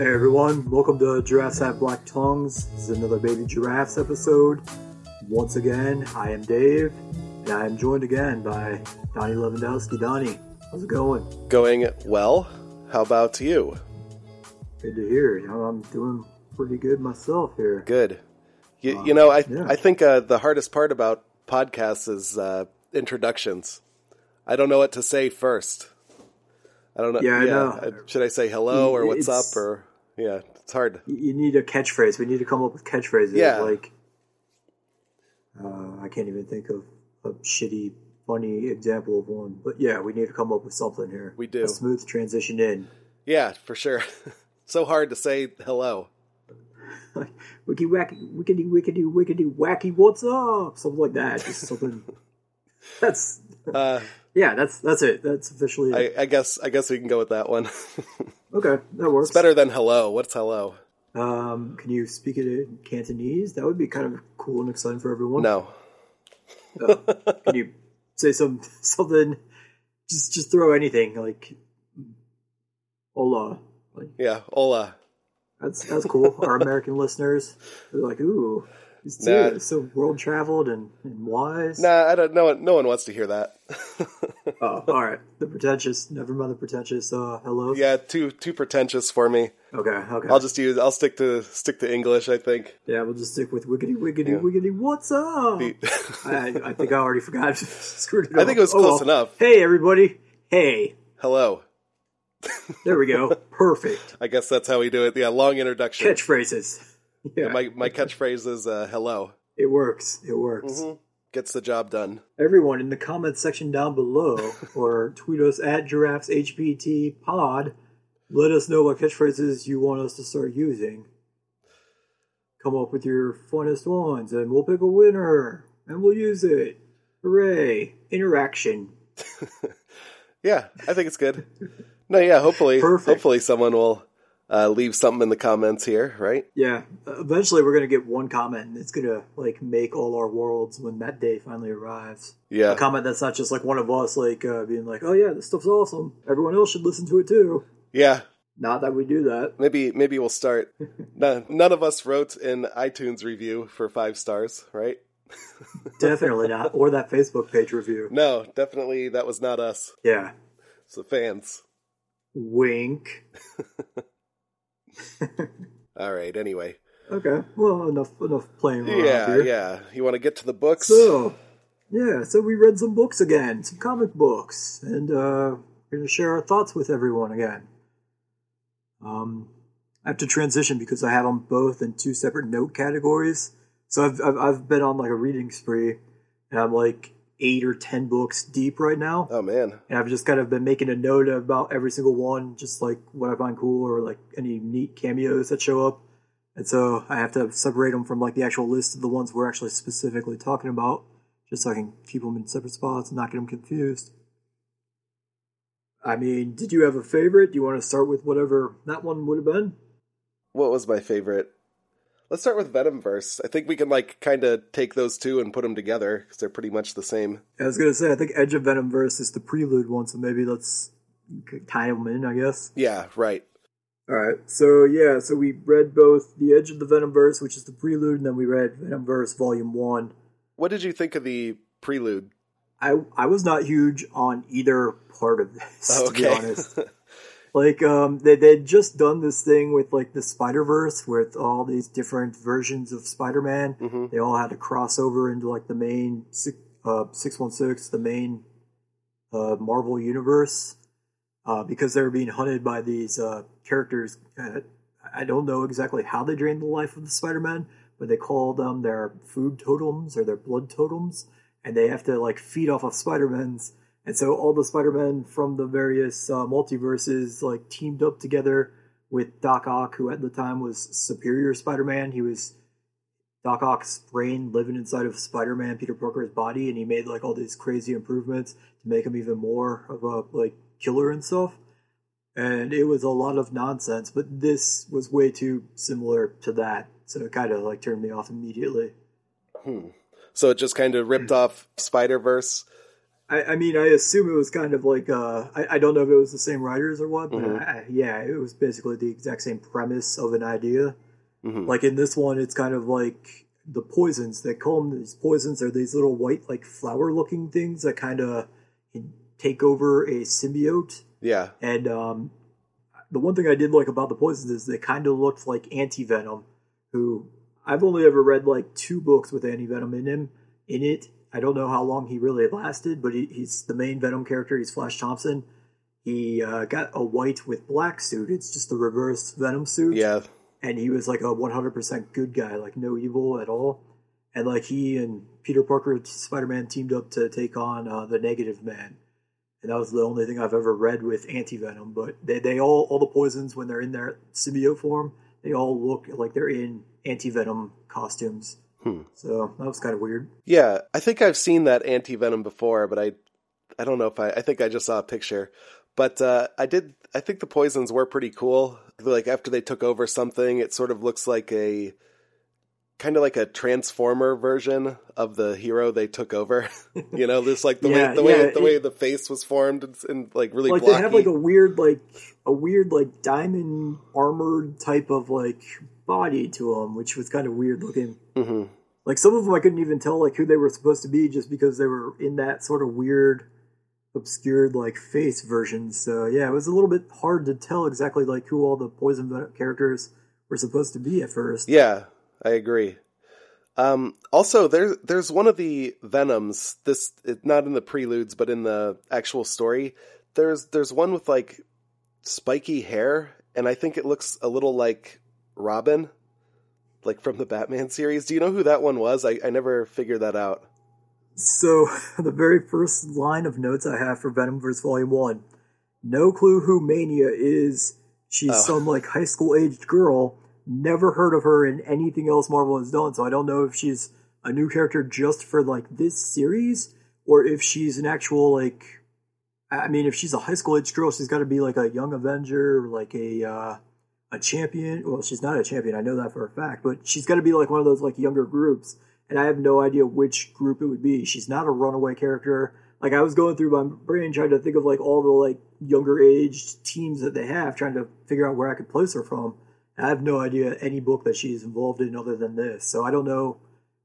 Hey everyone, welcome to Giraffes Have Black Tongues. This is another Baby Giraffes episode. Once again, I am Dave, and I am joined again by Donnie Lewandowski. Donnie, how's it going? Going well. How about you? Good to hear. You know, I'm doing pretty good myself here. Good. You, you know, I yeah. I think uh, the hardest part about podcasts is uh, introductions. I don't know what to say first. I don't know. Yeah, I know. uh, Should I say hello or what's It's- up or yeah? It's hard. You- need a catchphrase. We need to come up with catchphrases. Yeah. Like, uh, I can't even think of a shitty, funny example of one. But yeah, we need to come up with something here. We do. A smooth transition in. Yeah, for sure. so hard to say hello. Wicky wacky, wickety wickety wickety wacky, what's up? Something like that. Just something. that's Uh, yeah. That's that's it. That's officially it. I, I guess I guess we can go with that one. okay, that works. it's better than hello. What's hello? Um, can you speak it in Cantonese? That would be kind of cool and exciting for everyone. No. Uh, can you say some something? Just just throw anything like hola. Like Yeah. Hola. that's that's cool. Our American listeners, they're like, ooh, two Nah. so world traveled and, and wise. Nah, I don't. No one. No one wants to hear that. Oh, all right. The pretentious. Never mind the pretentious. Uh, hello. yeah, too too pretentious for me. Okay. Okay. I'll just use. I'll stick to stick to English. I think. yeah, we'll just stick with wiggity wiggity Yeah. wiggity. What's up? The- I, I think I already forgot. Screwed it I up. think it was Oh, close well. enough. Hey, everybody. Hey. Hello. There we go. Perfect. I guess that's how we do it. Yeah, long introduction. Catchphrases. Yeah, My my catchphrase is uh, hello. it works. It works. Mhm. Gets the job done. Everyone in the comments section down below, or tweet us at giraffes HBT pod. Let us know what catchphrases you want us to start using. Come up with your funnest ones, and we'll pick a winner, and we'll use it. Hooray! Interaction. Yeah, I think it's good. No, yeah. Hopefully, Perfect. hopefully someone will uh, leave something in the comments here, right? Yeah. Eventually, we're gonna get one comment, and it's gonna like make all our worlds when that day finally arrives. Yeah. A comment that's not just like one of us, like uh, being like, "Oh yeah, this stuff's awesome. Everyone else should listen to it too." Yeah. Not that we do that. Maybe maybe we'll start. none, none of us wrote an iTunes review for five stars, right? Definitely not. Or that Facebook page review. No, definitely that was not us. Yeah. It's the fans. Wink. All right. Anyway. Okay. Well, enough enough playing around Yeah, here. yeah. You want to get to the books? So, yeah. So we read some books again, some comic books, and uh, we're gonna share our thoughts with everyone again. Um, I have to transition because I have them both in two separate note categories. So I've I've, I've been on like a reading spree, and I'm like eight or ten books deep right now. Oh man. and I've just kind of been making a note about every single one, just like what I find cool or like any neat cameos that show up. And so I have to separate them from like the actual list of the ones we're actually specifically talking about, just so I can keep them in separate spots and not get them confused. I mean, did you have a favorite? Do you want to start with whatever that one would have been? What was my favorite? Let's start with Venomverse. I think we can like kind of take those two and put them together because they're pretty much the same. I was gonna say I think Edge of Venom is the Prelude one, so maybe let's tie them in. I guess. Yeah, right. All right. So yeah, so we read both the Edge of the Venomverse, which is the prelude, and then we read Venomverse Volume One. What did you think of the prelude? I I was not huge on either part of this, to be Okay. honest. Like um, they they'd just done this thing with like the Spider Verse, with all these different versions of Spider Man. hmm They all had to cross over into like the main uh six one six, the main uh Marvel universe, uh, because they were being hunted by these uh characters. I don't know exactly how they drained the life of the Spider Man, but they call them their food totems or their blood totems, and they have to like feed off of Spider Man's. And so all the Spider Men from the various uh, multiverses like teamed up together with Doc Ock, who at the time was Superior Spider Man. He was Doc Ock's brain living inside of Spider Man Peter Parker's body, and he made like all these crazy improvements to make him even more of a like killer and stuff. And it was a lot of nonsense, but this was way too similar to that, so it kind of like turned me off immediately. Hmm. So it just kind of ripped off Spider Verse I, I mean, I assume it was kind of like uh, I, I don't know if it was the same writers or what, but Mhm. I, yeah, it was basically the exact same premise of an idea. Mhm. Like in this one, it's kind of like the poisons. They call them these poisons. Are these little white, like flower-looking things that kind of take over a symbiote? Yeah. And um, the one thing I did like about the poisons is they kind of looked like anti venom. Who I've only ever read like two books with anti venom in him. In it, I don't know how long he really lasted, but he, he's the main Venom character. He's Flash Thompson. He uh, got a white with black suit. It's just the reverse Venom suit Yeah. and he was like a 100% good guy, like no evil at all. And like he and Peter Parker, Spider Man teamed up to take on uh, the Negative Man, and that was the only thing I've ever read with anti venom. But they, they all all the poisons when they're in their symbiote form, they all look like they're in anti venom costumes. Hmm. So that was kind of weird. Yeah, I think I've seen that anti venom before, but I, I don't know if I. I think I just saw a picture, but uh, I did. I think the poisons were pretty cool. Like after they took over something, it sort of looks like a, kind of like a transformer version of the hero they took over. you know, this like the Yeah, way the way yeah, the it- way the face was formed and, and like really like blocky. they have like a weird like a weird like diamond armored type of like body to them, which was kind of weird looking. hmm Like some of them, I couldn't even tell like who they were supposed to be just because they were in that sort of weird, obscured like face version. So yeah, it was a little bit hard to tell exactly like who all the poison characters were supposed to be at first. Yeah, I agree. Um, also, there there's one of the Venoms. This it, not in the preludes, but in the actual story. There's there's one with like spiky hair, and I think it looks a little like Robin, like from the Batman series. Do you know who that one was? I, I never figured that out. So the very first line of notes I have for Venomverse Volume One, no clue who Mania is. She's Oh. some like high school aged girl. Never heard of her in anything else Marvel has done, so I don't know if she's a new character just for like this series or if she's an actual like. I mean, if she's a high school age girl, she's got to be like a young Avenger, like a uh, a champion. Well, she's not a champion, I know that for a fact, but she's got to be like one of those like younger groups and I have no idea which group it would be. She's not a runaway character. Like I was going through my brain trying to think of like all the like younger aged teams that they have, trying to figure out where I could place her from. I have no idea any book that she's involved in other than this. So I don't know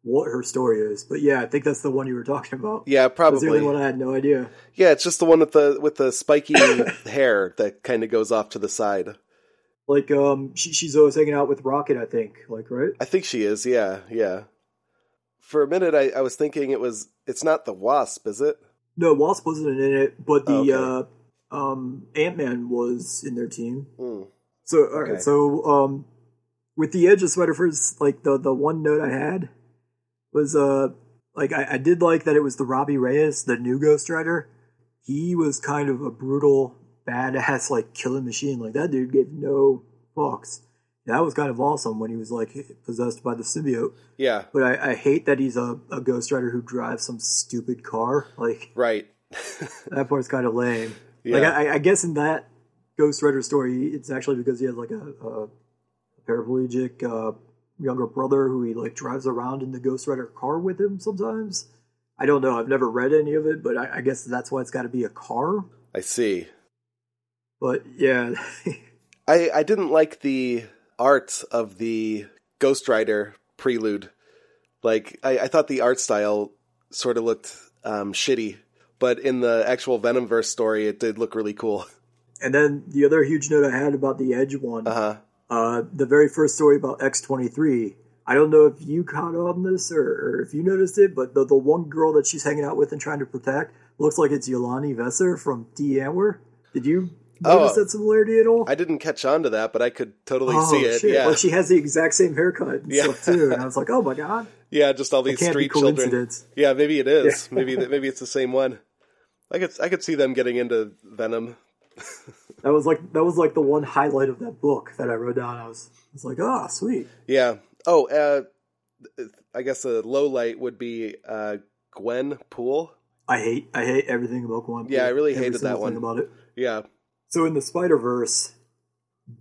what her story is. But yeah, I think that's the one you were talking about. Yeah, probably. was the only one I had no idea. Yeah, it's just the one with the with the spiky hair that kind of goes off to the side. Like um, she, she's always hanging out with Rocket, I think. Like right? I think she is. Yeah, yeah. For a minute, I, I was thinking it was. It's not the wasp, is it? No, Wasp wasn't in it, but the okay. uh, um, Ant Man was in their team. Hmm. So all right, Okay. so um, with the Edge of Spider Verse, like the the one note I had was uh like I, I did like that it was the Robbie Reyes, the new Ghost Rider. He was kind of a brutal, badass, like killing machine. Like that dude gave no fucks. That was kind of awesome when he was like possessed by the symbiote. Yeah, But I, I hate that he's a, a Ghost Rider who drives some stupid car. Like right. that part's kind of lame. Yeah. Like I, I guess in that Ghost Rider story, it's actually because he has like a, a paraplegic uh, younger brother who he like drives around in the Ghost Rider car with him sometimes. I don't know. I've never read any of it, but I, I guess that's why it's got to be a car. I see. But yeah, I I didn't like the art of the Ghost Rider prelude. Like I, I thought the art style sort of looked um, shitty, but in the actual Venomverse story, it did look really cool. and then the other huge note I had about the Edge one, Uh huh. Uh, the very first story about X twenty three. I don't know if you caught on this or, or if you noticed it, but the the one girl that she's hanging out with and trying to protect looks like it's Yolandi Visser from Die Antwoord. Did you Oh. notice that similarity at all? I didn't catch on to that, but I could totally oh, see it. shit. Yeah, Like she has the exact same haircut and Yeah. stuff too. And I was like, oh my god, yeah, just all these street children. Yeah, maybe it is. maybe maybe it's the same one. I could I could see them getting into Venom. That was like that was like the one highlight of that book that I wrote down. I was, I was like, oh sweet. Yeah. Oh, uh, I guess a low light would be uh, Gwen Poole. I hate I hate everything about Gwen. Yeah, I really Every hated that one. about it. Yeah. So in the Spider Verse,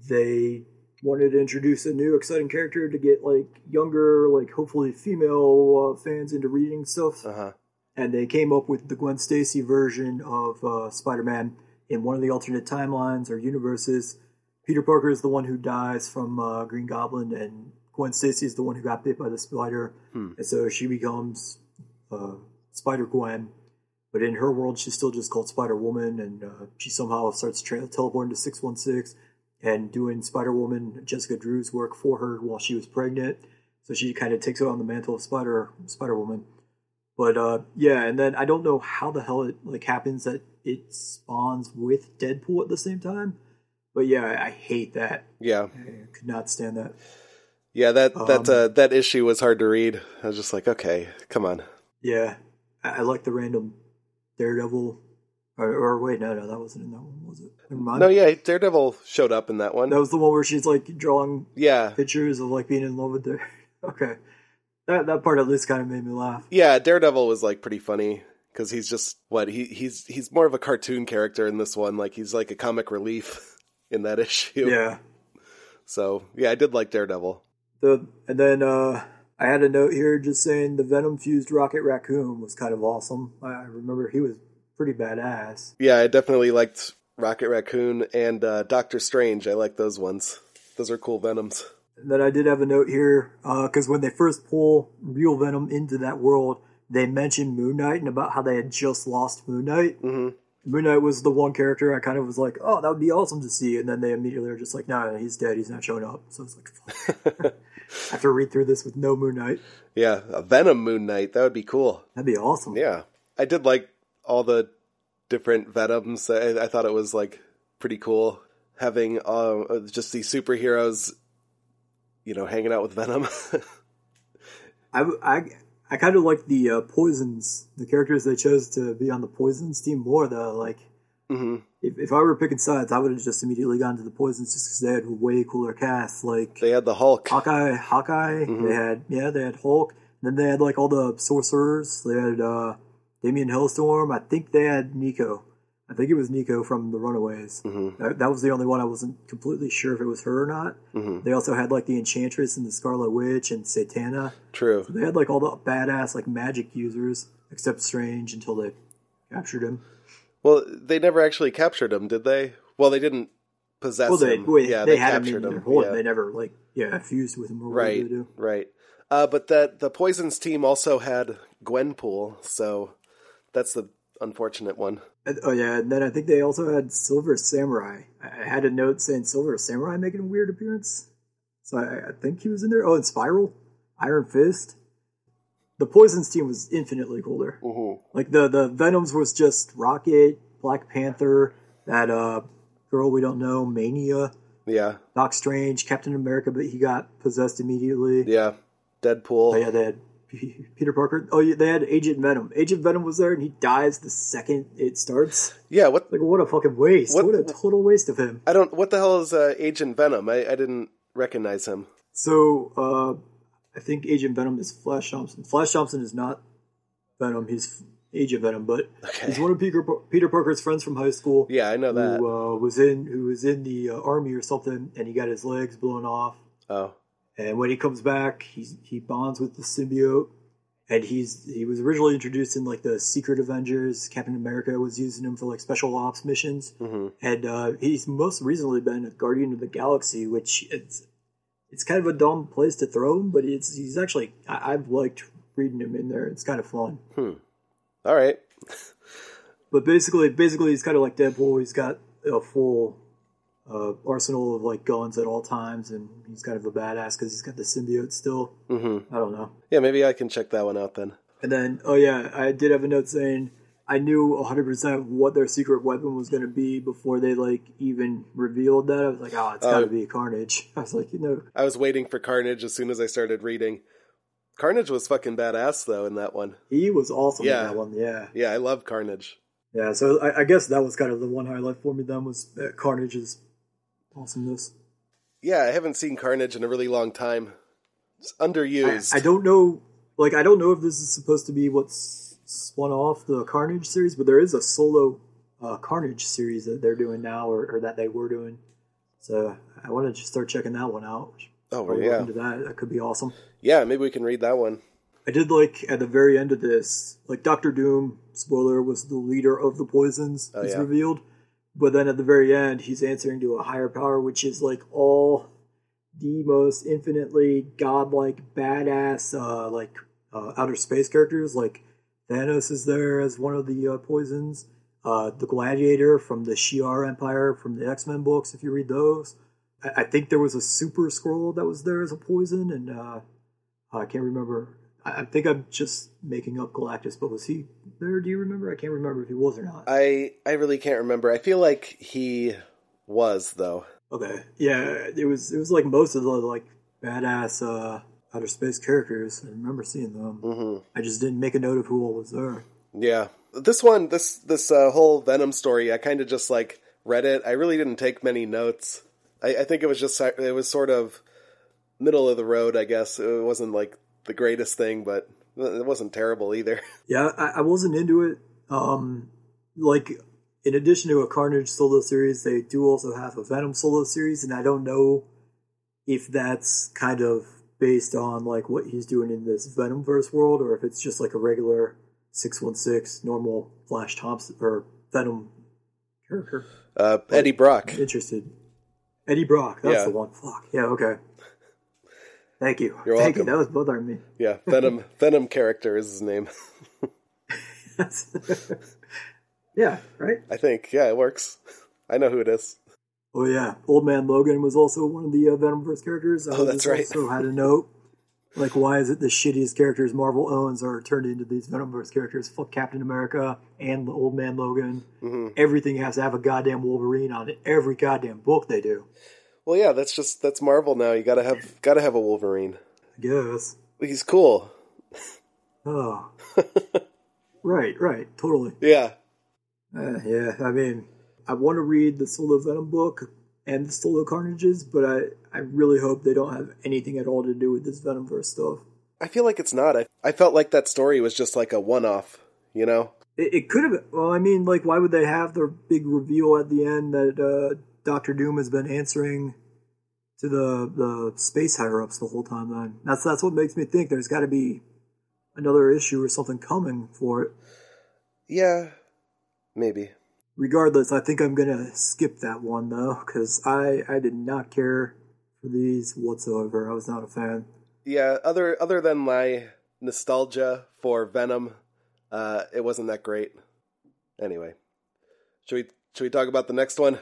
they wanted to introduce a new exciting character to get like younger, like hopefully female uh, fans into reading stuff. Uh huh. and they came up with the Gwen Stacy version of uh, Spider-Man in one of the alternate timelines or universes. Peter Parker is the one who dies from uh, Green Goblin, and Gwen Stacy is the one who got bit by the spider, and so she becomes uh, Spider Gwen. But in her world, she's still just called Spider Woman, and uh, she somehow starts tra- teleporting to six one six and doing Spider Woman Jessica Drew's work for her while she was pregnant. So she kind of takes on the mantle of Spider Spider Woman. But uh, yeah, and then I don't know how the hell it like happens that it spawns with Deadpool at the same time. But yeah, I, hate that. Yeah, I could not stand that. yeah. That that Um, uh, that issue was hard to read. I was just like, okay, come on. Yeah, I, I like the random Daredevil. Or, or wait, no, no, that wasn't in that one, was it? Never mind. No, yeah, Daredevil showed up in that one. That was the one where she's like drawing Yeah, pictures of like being in love with the. Okay, that that part at least kind of made me laugh. yeah. Daredevil was like pretty funny because he's just what he he's he's more of a cartoon character in this one. Like he's like a comic relief in that issue. Yeah. So yeah, I did like Daredevil. The and then uh I had a note here just saying the Venom fused Rocket Raccoon was kind of awesome. I, I remember he was pretty badass. Yeah, I definitely liked Rocket Raccoon and uh, Doctor Strange. I like those ones. Those are cool Venoms. And then I did have a note here because when they first pull real Venom into that world, they mentioned Moon Knight and about how they had just lost Moon Knight. hmm Moon Knight was the one character I kind of was like, oh, that would be awesome to see. And then they immediately are just like, no, no, he's dead. He's not showing up. So I was like, fuck. I have to read through this with no Moon Knight. Yeah, a Venom Moon Knight. That would be cool. That'd be awesome. Yeah, I did like all the different Venoms. I, I thought it was like pretty cool having uh, just these superheroes, you know, hanging out with Venom. I, I, I kind of like the uh, poisons, the characters they chose to be on the poisons team more. Though, like, hmm if, if I were picking sides, I would have just immediately gone to the poisons just because they had a way cooler cast. Like They had the Hulk. Hawkeye, Hawkeye. Mhm. They had yeah, they had Hulk. And then they had like all the sorcerers. They had uh, Daimon Hellstrom. I think they had Nico. I think it was Nico from the Runaways. hmm That, that was the only one I wasn't completely sure if it was her or not. hmm They also had like the Enchantress and the Scarlet Witch and Satana. True. They had like all the badass like magic users, except Strange until they captured him. Well, they never actually captured him, did they? Well, they didn't possess well, they him. wait, yeah, they, they, had him captured him. hold. yeah. They never like yeah fused with him or right, whatever they do. right. Uh, but that the Poisons team also had Gwenpool, so that's the unfortunate one. Oh yeah, and then I think they also had Silver Samurai. I had a note saying Silver Samurai making a weird appearance, so I, I think he was in there. Oh, and Spiral, Iron Fist. The Poisons team was infinitely cooler. Mm-hmm. Like the the Venoms was just Rocket, Black Panther, that uh girl we don't know, Mania, Yeah, Doc Strange, Captain America, but he got possessed immediately. yeah. Deadpool. Oh yeah, they had Peter Parker. Oh yeah, they had Agent Venom. Agent Venom was there, and he dies the second it starts. Yeah, what Like what a fucking waste! What- What, a total waste of him. I don't. What the hell is uh, Agent Venom? I, I didn't recognize him. So uh I think Agent Venom is Flash Thompson. Flash Thompson is not Venom. He's Agent Venom, but Okay. he's one of Peter, Peter Parker's friends from high school. Yeah, I know that. who uh, was in who was in the uh, army or something, and he got his legs blown off. Oh, And when he comes back, he's he bonds with the symbiote, and he's he was originally introduced in like the Secret Avengers. Captain America was using him for like special ops missions, hmm and uh, he's most recently been a Guardian of the Galaxy, which it's it's kind of a dumb place to throw him, but it's he's actually I, I've liked reading him in there. It's kind of fun. all right. But basically, basically, he's kind of like Deadpool. He's got a full uh, arsenal of like guns at all times, and he's kind of a badass because he's got the symbiote still. hmm I don't know. Yeah, maybe I can check that one out then. And then, oh yeah, I did have a note saying I knew 100% what their secret weapon was going to be before they like even revealed that. I was like, oh, it's got to Oh. be Carnage. I was like, you know, I was waiting for Carnage as soon as I started reading. Carnage was fucking badass though in that one. he was awesome Yeah. in that one. Yeah, Yeah, I love Carnage. yeah. So I, I guess that was kind of the one highlight for me. Then was uh, Carnage's awesomeness. Yeah, I haven't seen Carnage in a really long time. It's underused. I don't know. Like, I don't know if this is supposed to be what's spun off the Carnage series, but there is a solo uh, Carnage series that they're doing now, or, or that they were doing. So I wanted to just start checking that one out. oh, I'll yeah. into that. That could be awesome. Yeah, maybe we can read that one. I did like at the very end of this, like Doctor Doom, spoiler, was the leader of the poisons, Oh, it's yeah. revealed. But then at the very end, he's answering to a higher power, which is like all the most infinitely godlike, badass, uh, like uh, outer space characters. Like Thanos is there as one of the uh, poisons. Uh, the Gladiator from the Shi'ar Empire from the X Men books, if you read those. I, I think there was a Super Skrull that was there as a poison, and uh, I can't remember. I, I think I'm just making up Galactus, but was he there? Do you remember? I can't remember if he was or not. I I really can't remember. I feel like he was though. Okay, yeah, it was it was like most of the like badass uh, outer space characters. I remember seeing them. hmm I just didn't make a note of who all was there. Yeah, this one, this this uh, whole Venom story, I kind of just like read it. I really didn't take many notes. I, I think it was just it was sort of middle of the road. I guess it wasn't like the greatest thing, but it wasn't terrible either. Yeah, I, I wasn't into it. Um, like in addition to a Carnage solo series, they do also have a Venom solo series, and I don't know if that's kind of based on like what he's doing in this Venomverse world, or if it's just like a regular six one six normal Flash Thompson or Venom character. Uh, Eddie Brock. Interested. Eddie Brock, that's Yeah. the one. Fuck yeah, okay. Thank you. You're Thank welcome. you. That was both bothering me. Yeah, Venom. Venom character is his name. yeah, right. I think. Yeah, it works. I know who it is. Oh yeah, Old Man Logan was also one of the uh, Venomverse characters. I Oh, that's right. Also had a note. Like, why is it the shittiest characters Marvel owns are turned into these Venomverse characters? Fuck Captain America and the Old Man Logan. hmm Everything has to have a goddamn Wolverine on it. Every goddamn book they do. Well, yeah, that's just that's Marvel now. You gotta have gotta have a Wolverine. I guess. He's cool. Oh. right, right, totally. Yeah, Uh, yeah, I mean, I want to read the Solo Venom book and the Solo Carnages, but I, I really hope they don't have anything at all to do with this Venomverse stuff. I feel like it's not. I I felt like that story was just like a one off. You know? It, it could have. Well, I mean, like, why would they have the big reveal at the end that uh, Doctor Doom has been answering to the the space higher ups the whole time? Then that's that's what makes me think there's got to be another issue or something coming for it. Yeah, maybe. Regardless, I think I'm gonna skip that one though because I I did not care for these whatsoever. I was not a fan. Yeah. Other other than my nostalgia for Venom, uh, it wasn't that great. Anyway, should we should we talk about the next one?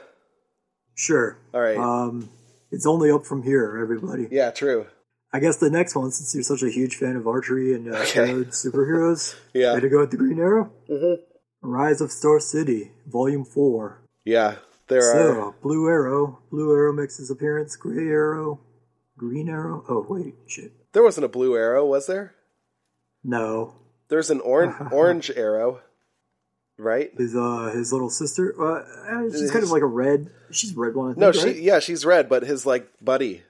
Sure. All right. Um, it's only up from here, everybody. yeah, true. I guess the next one, since you're such a huge fan of archery and uh, Okay. superheroes, Yeah. to go with the Green Arrow? Mm-hmm. Rise of Star City, Volume 4. Yeah, there are. So, Blue Arrow. Blue Arrow makes his appearance. Gray Arrow. Green Arrow. Oh, wait, shit. There wasn't a blue arrow, was there? No. There's an orange orange arrow, right? His uh his little sister, uh, uh, she's kind of like a red. She's a red one. I think, No, right? she yeah, she's red, but his like buddy,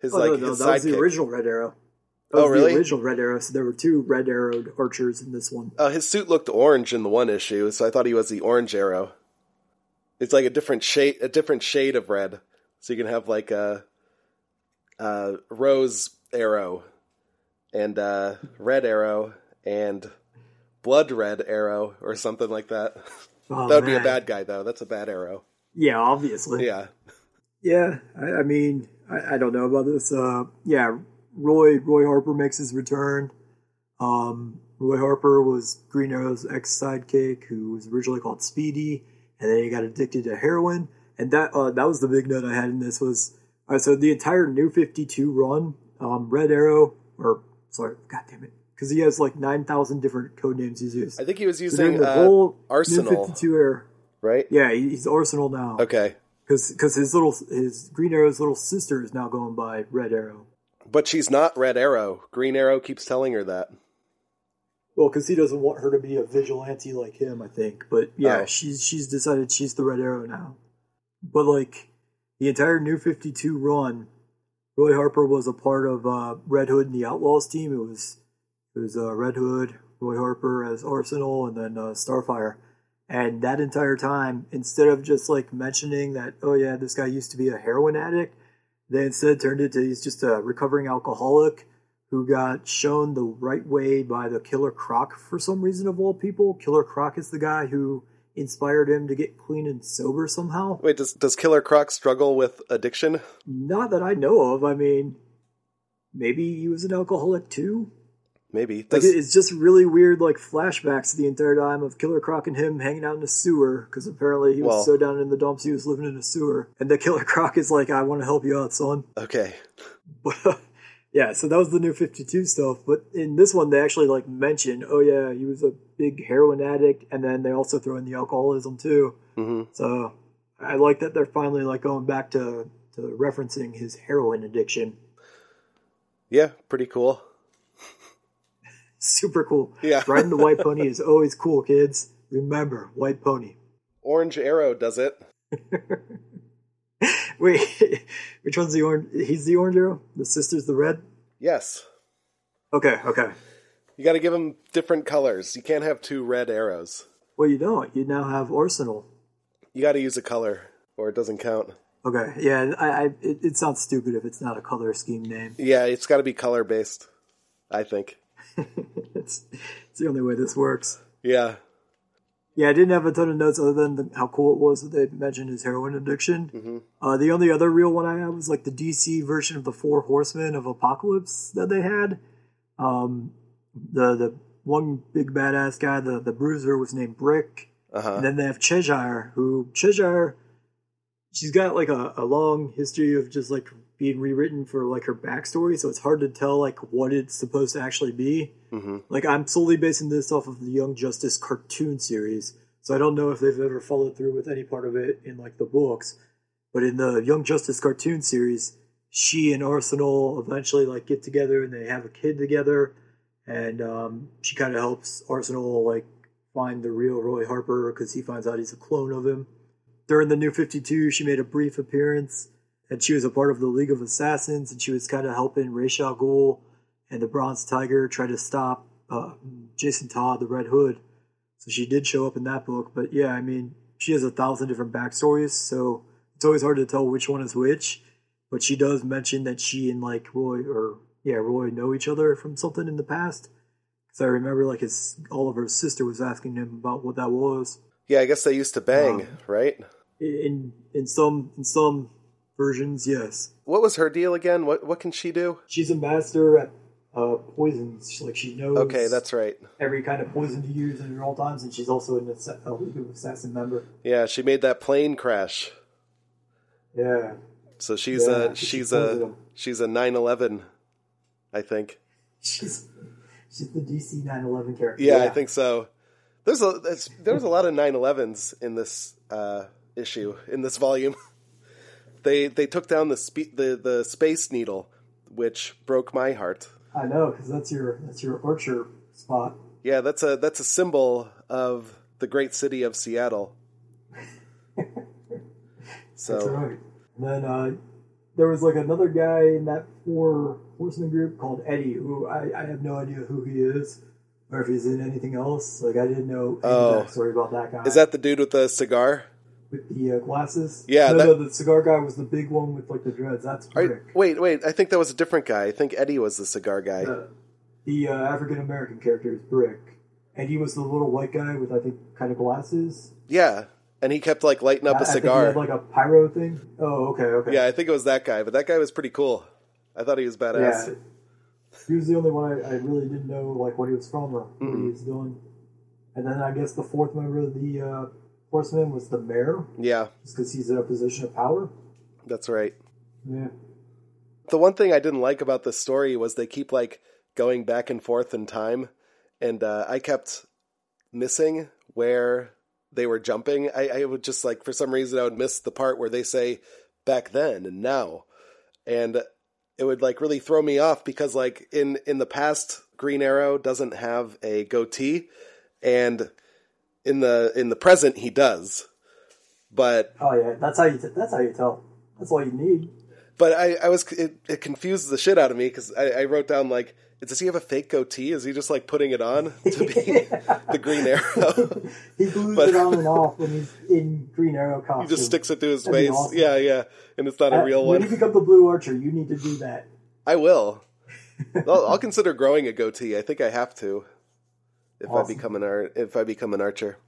his Oh, like no, no, his that was the original Red Arrow. That Oh, really? The original Red Arrow. So there were two red arrowed archers in this one. Uh, his suit looked orange in the one issue, so I thought he was the orange arrow. It's like a different shade, a different shade of red. So you can have like a, a rose arrow, and uh, red arrow, and blood red arrow, or something like that. Oh, that would be a bad guy, though. That's a bad arrow. Yeah, obviously. Yeah. Yeah, I, I mean, I, I don't know about this. Uh, yeah, Roy Roy Harper makes his return. Um, Roy Harper was Green Arrow's ex sidekick, who was originally called Speedy, and then he got addicted to heroin. And that uh, that was the big note I had in this was uh, so the entire New Fifty Two run, um, Red Arrow, or sorry, God damn it, because he has like nine thousand different code names he's used. I think he was So using the uh, whole Arsenal, Fifty Two era, right? yeah, he's Arsenal now Okay. because his little his Green Arrow's little sister is now going by Red Arrow. But she's not Red Arrow. Green Arrow keeps telling her that. Well, because he doesn't want her to be a vigilante like him, I think. But yeah, Oh. she's she's decided she's the Red Arrow now. But like the entire New Fifty Two run, Roy Harper was a part of uh, Red Hood and the Outlaws team. It was it was uh, Red Hood, Roy Harper as Arsenal, and then uh, Starfire. And that entire time, instead of just like mentioning that, oh yeah, this guy used to be a heroin addict, they instead turned it to he's just a recovering alcoholic who got shown the right way by the Killer Croc for some reason of all people. Killer Croc is the guy who inspired him to get clean and sober somehow. Wait, does does Killer Croc struggle with addiction? Not that I know of. I mean, maybe he was an alcoholic too. Maybe. Like it's just really weird, like flashbacks the entire time of Killer Croc and him hanging out in a sewer because apparently he was Well- so down in the dumps he was living in a sewer, and the Killer Croc is like, "I want to help you out, son." okay. But yeah, so that was the new 52 stuff. But in this one, they actually like mention, oh yeah, he was a big heroin addict, and then they also throw in the alcoholism too. hmm So I like that they're finally like going back to to referencing his heroin addiction. Yeah, pretty cool. Super cool. Yeah. Riding the white pony is always cool, kids. Remember, white pony. Orange Arrow does it. Wait, which one's the orange? He's the orange arrow. The sister's the red. Yes. Okay, okay. You got to give them different colors. You can't have two red arrows. Well, you don't. You now have Arsenal. You got to use a color, or it doesn't count. Okay, yeah. I, I it, it sounds stupid if it's not a color scheme name. Yeah, it's got to be color based. I think. it's, it's the only way this works. Yeah. Yeah, I didn't have a ton of notes other than the, how cool it was that they mentioned his heroin addiction. Mm-hmm. Uh, the only other real one I had was like the DC version of the Four Horsemen of Apocalypse that they had. Um, the the one big badass guy, the the Bruiser, was named Brick, Uh huh. and then they have Cheshire, who Cheshire, she's got like a, a long history of just like being rewritten for like her backstory, so it's hard to tell like what it's supposed to actually be. hmm Like I'm solely basing this off of the Young Justice cartoon series, so I don't know if they've ever followed through with any part of it in like the books. But in the Young Justice cartoon series, she and Arsenal eventually like get together and they have a kid together, and um, she kind of helps Arsenal like find the real Roy Harper because he finds out he's a clone of him. During the New Fifty Two, she made a brief appearance, and she was a part of the League of Assassins, and she was kind of helping Ra's al Ghul and the Bronze Tiger try to stop uh, Jason Todd, the Red Hood. So she did show up in that book. But yeah, I mean, she has a thousand different backstories, so it's always hard to tell which one is which. But she does mention that she and like Roy, or yeah, Roy know each other from something in the past. Because I remember like his Oliver's sister was asking him about what that was. Yeah, I guess they used to bang, Um, right? In in some in some versions, yes. What was her deal again? What what can she do? She's a master at uh, poisons. She- Like she knows. Okay, that's right. every kind of poison to use at all times, and she's also an assa- a League of Assassin member. Yeah, she made that plane crash. Yeah, So she's Yeah, a she's pulls a them. she's a 9/11, I think. she's she's the DC 911 character. Yeah, I think so. There's a there's, there was a lot of 911s in this uh, issue in this volume. they they took down the spe- the the space needle, which broke my heart. I know because that's your that's your orchard spot. Yeah, that's a that's a symbol of the great city of Seattle. So That's right. And then uh, there was like another guy in that four horseman group called Eddie, who I, I have no idea who he is or if he's in anything else. Like I didn't know any Oh. backstory about that guy. is that the dude with the cigar? With the uh, glasses? Yeah, no, that- no, the cigar guy was the big one with like the dreads. That's Are- Rick. wait, wait. I think that was a different guy. I think Eddie was the cigar guy. The, the uh, African American character is Brick, and he was the little white guy with I think kind of glasses. Yeah, and he kept like lighting up I- a I think he cigar. had like a pyro thing. Oh, okay, okay. Yeah, I think it was that guy, but that guy was pretty cool. I thought he was badass. Yeah. He was the only one I, I really didn't know like what he was from or what he was doing. And then I guess the fourth member of the uh, horsemen was the mayor, Yeah, just because he's in a position of power. that's right. Yeah. The one thing I didn't like about this story was they keep like going back and forth in time, and uh, I kept missing where they were jumping. I, I would just like for some reason I would miss the part where they say back then and now, and it would like really throw me off because like in in the past Green Arrow doesn't have a goatee, and in the in the present he does, but Oh yeah, that's how you. T- that's how you tell. That's all you need. But I, I was it, it confused the shit out of me because I, I wrote down like, does he have a fake goatee? Is he just like putting it on to be the Green Arrow? He glues But- it on and off when he's in Green Arrow costume. he just sticks it to his That'd face. awesome. Yeah, yeah, and it's not a Uh, real When one. you become the Blue Archer, you need to do that. I will. I'll, I'll consider growing a goatee. I think I have to if I become an ar- if I become an archer.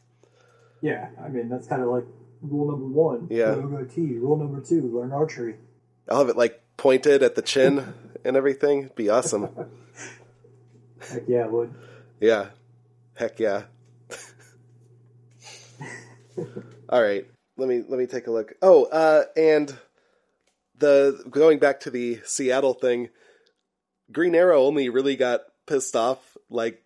Yeah, I mean that's kind of like rule number one. Yeah. Goatee. Rule number two: learn archery. I'll have it like pointed at the chin and everything. Be awesome. Heck yeah, would. Yeah. Heck yeah. All right. Let me let me take a look. Oh, uh and the going back to the Seattle thing, Green Arrow only really got pissed off like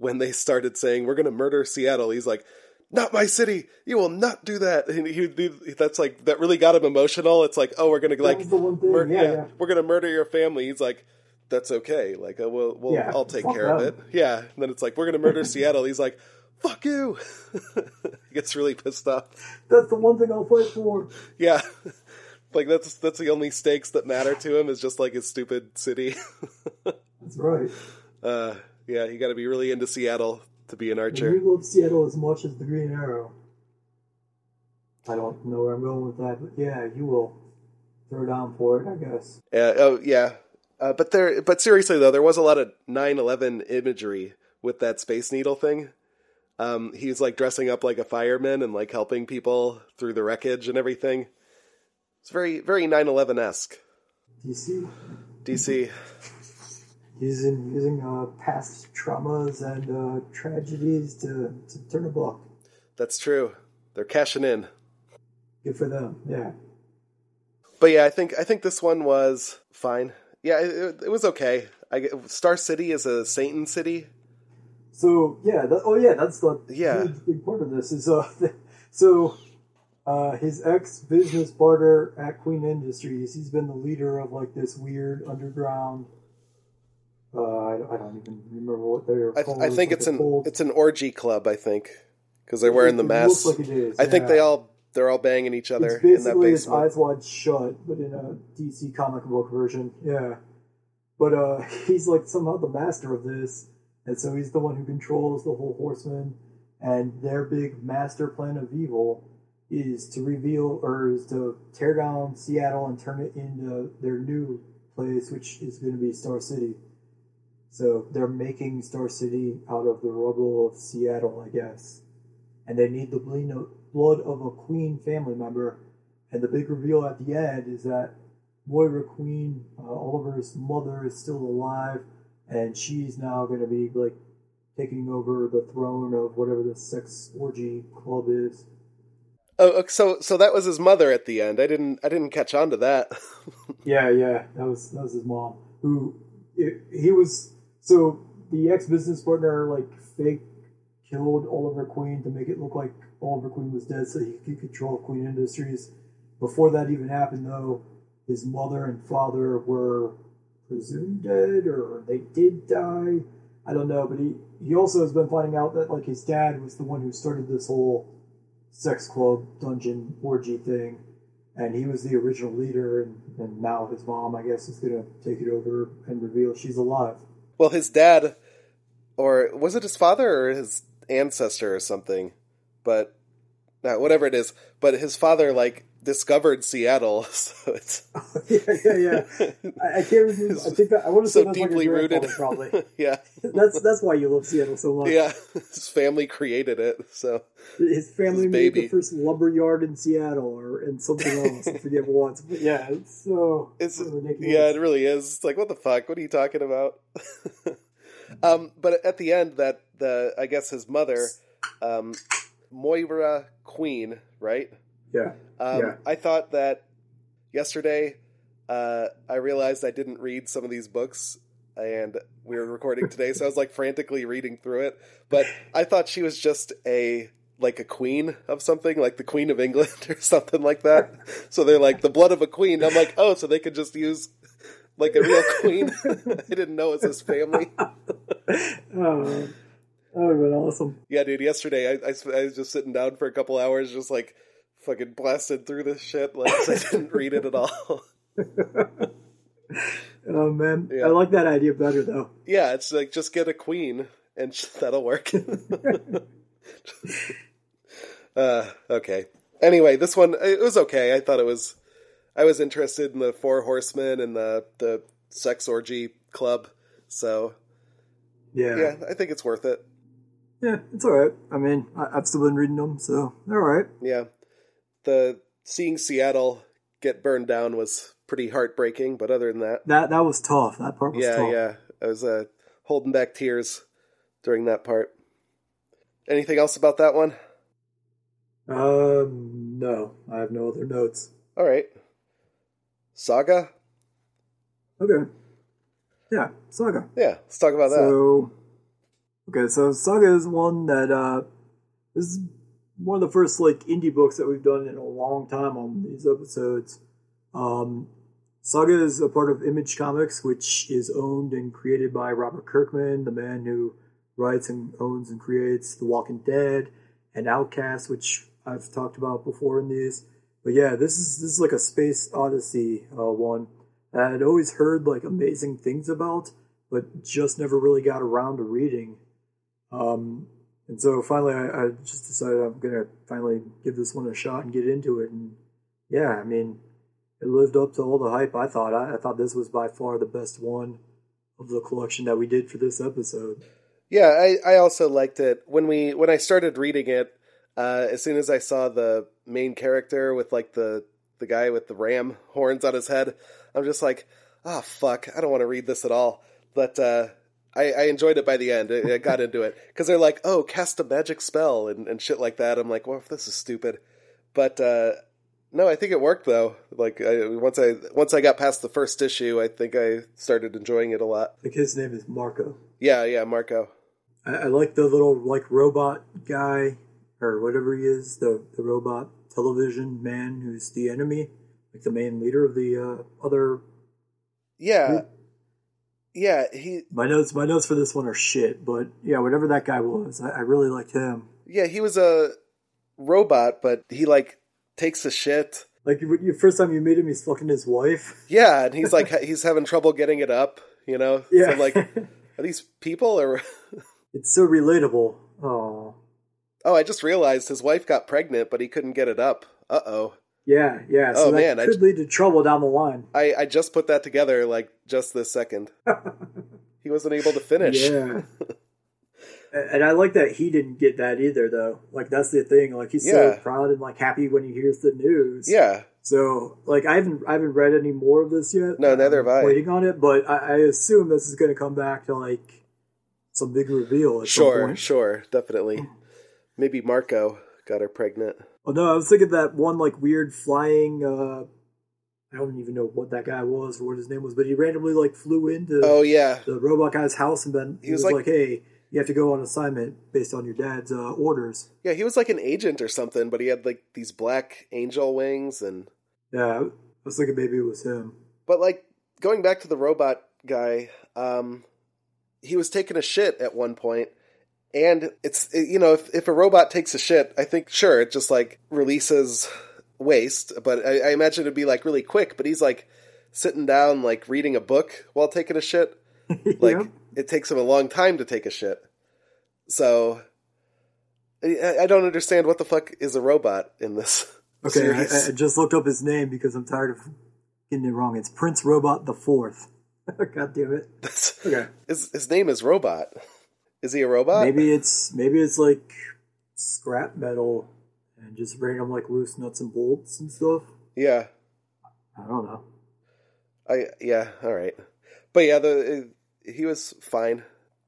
when they started saying we're going to murder Seattle. He's like, "Not my city. You will not do that." And he, he that's like that really got him emotional. It's like, "Oh, we're going to like was the one thing. mur- yeah, yeah. we're gonna murder your family. He's like, that's okay. Like, uh, we'll, we'll Yeah, I'll take care of it. Yeah. And then it's like, we're gonna murder Seattle. He's like, fuck you. he gets really pissed off. That's the one thing I'll fight for. Yeah. like that's that's the only stakes that matter to him is just like his stupid city. That's right. uh, yeah, you got to be really into Seattle to be an archer. You love Seattle as much as the Green Arrow. I don't know where I'm going with that, but yeah, you will throw down for it, I guess. Yeah. Oh, yeah. Uh, but there, but seriously though, there was a lot of 9/11 imagery with that Space Needle thing. Um, he's like dressing up like a fireman and like helping people through the wreckage and everything. It's very, very 9/11 esque. DC DC. Using using uh, past traumas and uh, tragedies to, to turn a buck. That's true. They're cashing in. Good for them. Yeah. But yeah, I think I think this one was fine. Yeah, it, it was okay. I, Star City is a Satan city. So yeah, that, oh yeah, that's the Yeah. huge big part of this is uh, so uh, his ex business partner at Queen Industries, he's been the leader of like this weird underground. Uh, I, I don't even remember what they're I, called. I think it's an cult- it's an orgy club. I think because they're wearing the It masks. looks like it is, I think they all they're all banging each other It's in that basically his basement. eyes wide shut, but in a DC comic book version. Yeah, but uh, he's like somehow the master of this, and so he's the one who controls the whole Horsemen. And their big master plan of evil is to reveal or is to tear down Seattle and turn it into their new place, which is going to be Star City. So they're making Star City out of the rubble of Seattle, I guess. And they need the blood of a Queen family member. And the big reveal at the end is that Moira Queen, uh, Oliver's mother, is still alive, and she's now going to be like taking over the throne of whatever the sex orgy club is. Oh, so so that was his mother at the end. I didn't I didn't catch on to that. Yeah, yeah, that was that was his mom. Who it, he was. So the ex business partner like fake killed Oliver Queen to make it look like Oliver Queen was dead, so he could control Queen Industries. Before that even happened, though, his mother and father were presumed dead, or they did die. I don't know, but he he also has been finding out that like his dad was the one who started this whole sex club dungeon orgy thing and he was the original leader and, and now his mom i guess is going to take it over and reveal she's alive well, his dad, or was it his father or his ancestor or something? But whatever it is, but his father like discovered Seattle, so it's yeah yeah yeah I, I can't remember i think that i want to say so that's deeply your rooted. probably yeah, that's that's why you love seattle so much yeah. His family created it, so his family His made the first lumber yard in seattle or and something else i forget what but yeah it's so it's so ridiculous yeah, it really is. It's like what the fuck? What are you talking about? um, but at the end, that the I guess his mother, um, Moira Queen, right? Yeah Um, Yeah. I thought that yesterday. Uh, I realized I didn't read some of these books, and we were recording today, so I was like frantically reading through it. But I thought she was just a like a queen of something, like the Queen of England or something like that. So they're like the blood of a queen. I'm like, oh, so they could just use like a real queen. I didn't know it was his family. oh that would have been awesome Yeah, dude. Yesterday, I, I, I was just sitting down for a couple hours, just like fucking blasted through this shit. Like I didn't read it at all. oh man Yeah. i like that idea better though yeah, it's like just get a queen and that'll work. uh, okay. Anyway, this one it was okay. I thought it was. I was interested in the four horsemen and the the sex orgy club. So Yeah, yeah, I think it's worth it. yeah, it's all right. I mean, I, I've still been reading them, so they're all right. Yeah, the seeing Seattle get burned down was pretty heartbreaking. But other than that, That that was tough. That part was yeah, tough. yeah, I was uh, holding back tears during that part. Anything else about that one? Um, no, I have no other notes. All right, Saga. Okay. Yeah, Saga. Yeah, let's talk about that. So, okay, so Saga is one that uh, is one of the first like indie books that we've done in a long time on these episodes. Um, Saga is a part of Image Comics, which is owned and created by Robert Kirkman, the man who writes and owns and creates The Walking Dead and Outcast, which I've talked about before in these. But yeah, this is this is like a space odyssey uh, one I'd always heard like amazing things about, but just never really got around to reading. Um, and so finally, I, I just decided I'm gonna finally give this one a shot and get into it. And yeah, I mean, it lived up to all the hype. I thought. I, I thought this was by far the best one of the collection that we did for this episode. Yeah, I, I also liked it when we when I started reading it. Uh, as soon as I saw the main character with like the the guy with the ram horns on his head, I'm just like, oh fuck, I don't want to read this at all. But uh, I, I enjoyed it by the end. I, I got into it because they're like, oh, cast a magic spell and, and shit like that. I'm like, well, this is stupid. But uh, no, I think it worked though. Like I, once I once I got past the first issue, I think I started enjoying it a lot. Like his name is Marco. Yeah, yeah, Marco. I, I like the little like robot guy or whatever he is, the the robot television man who's the enemy, like the main leader of the uh, other. Yeah, yeah. He My notes, my notes for this one are shit, but yeah, whatever that guy was, I, I really liked him. yeah he was a robot, but he like takes a shit. Like you, you first time you meet him, he's fucking his wife. Yeah, and he's like he's having trouble getting it up. You know. Yeah, So like, are these people or? it's so relatable. Oh, Oh, I just realized his wife got pregnant, but he couldn't get it up. Uh oh. Yeah, yeah. So Oh, that man, I could j- lead to trouble down the line. I I just put that together like just this second. he wasn't able to finish. Yeah. And I like that he didn't get that either, though. Like that's the thing. Like he's Yeah. so proud and like happy when he hears the news. Yeah. So like I haven't I haven't read any more of this yet. No, neither have I. I'm Waiting on it, but I, I assume this is going to come back to like some big reveal at some Sure. Sure. Definitely. Maybe Marco got her pregnant. Oh no, I was thinking that one like weird flying. uh I don't even know what that guy was or what his name was, but he randomly like flew into Oh yeah. the robot guy's house and then he, He was was, like- like, "Hey, you have to go on assignment based on your dad's uh, orders." Yeah, he was like an agent or something, but he had like these black angel wings and Yeah, I was thinking maybe it was him. but like going back to the robot guy, um he was taking a shit at one point and it's you know if if a robot takes a shit, I think sure it just like releases waste, but I, I imagine it'd be like really quick, but he's like sitting down like reading a book while taking a shit. Like Yep. it takes him a long time to take a shit. So I, I don't understand what the fuck is a robot in this Okay, I. I just looked up his name because I'm tired of getting it wrong. It's Prince Robot the Fourth. God damn it. That's- Okay. his his name is Robot. Is he a robot? Maybe it's maybe it's like scrap metal and just random like loose nuts and bolts and stuff. Yeah. I don't know. I yeah. All right. But yeah, the he was fine.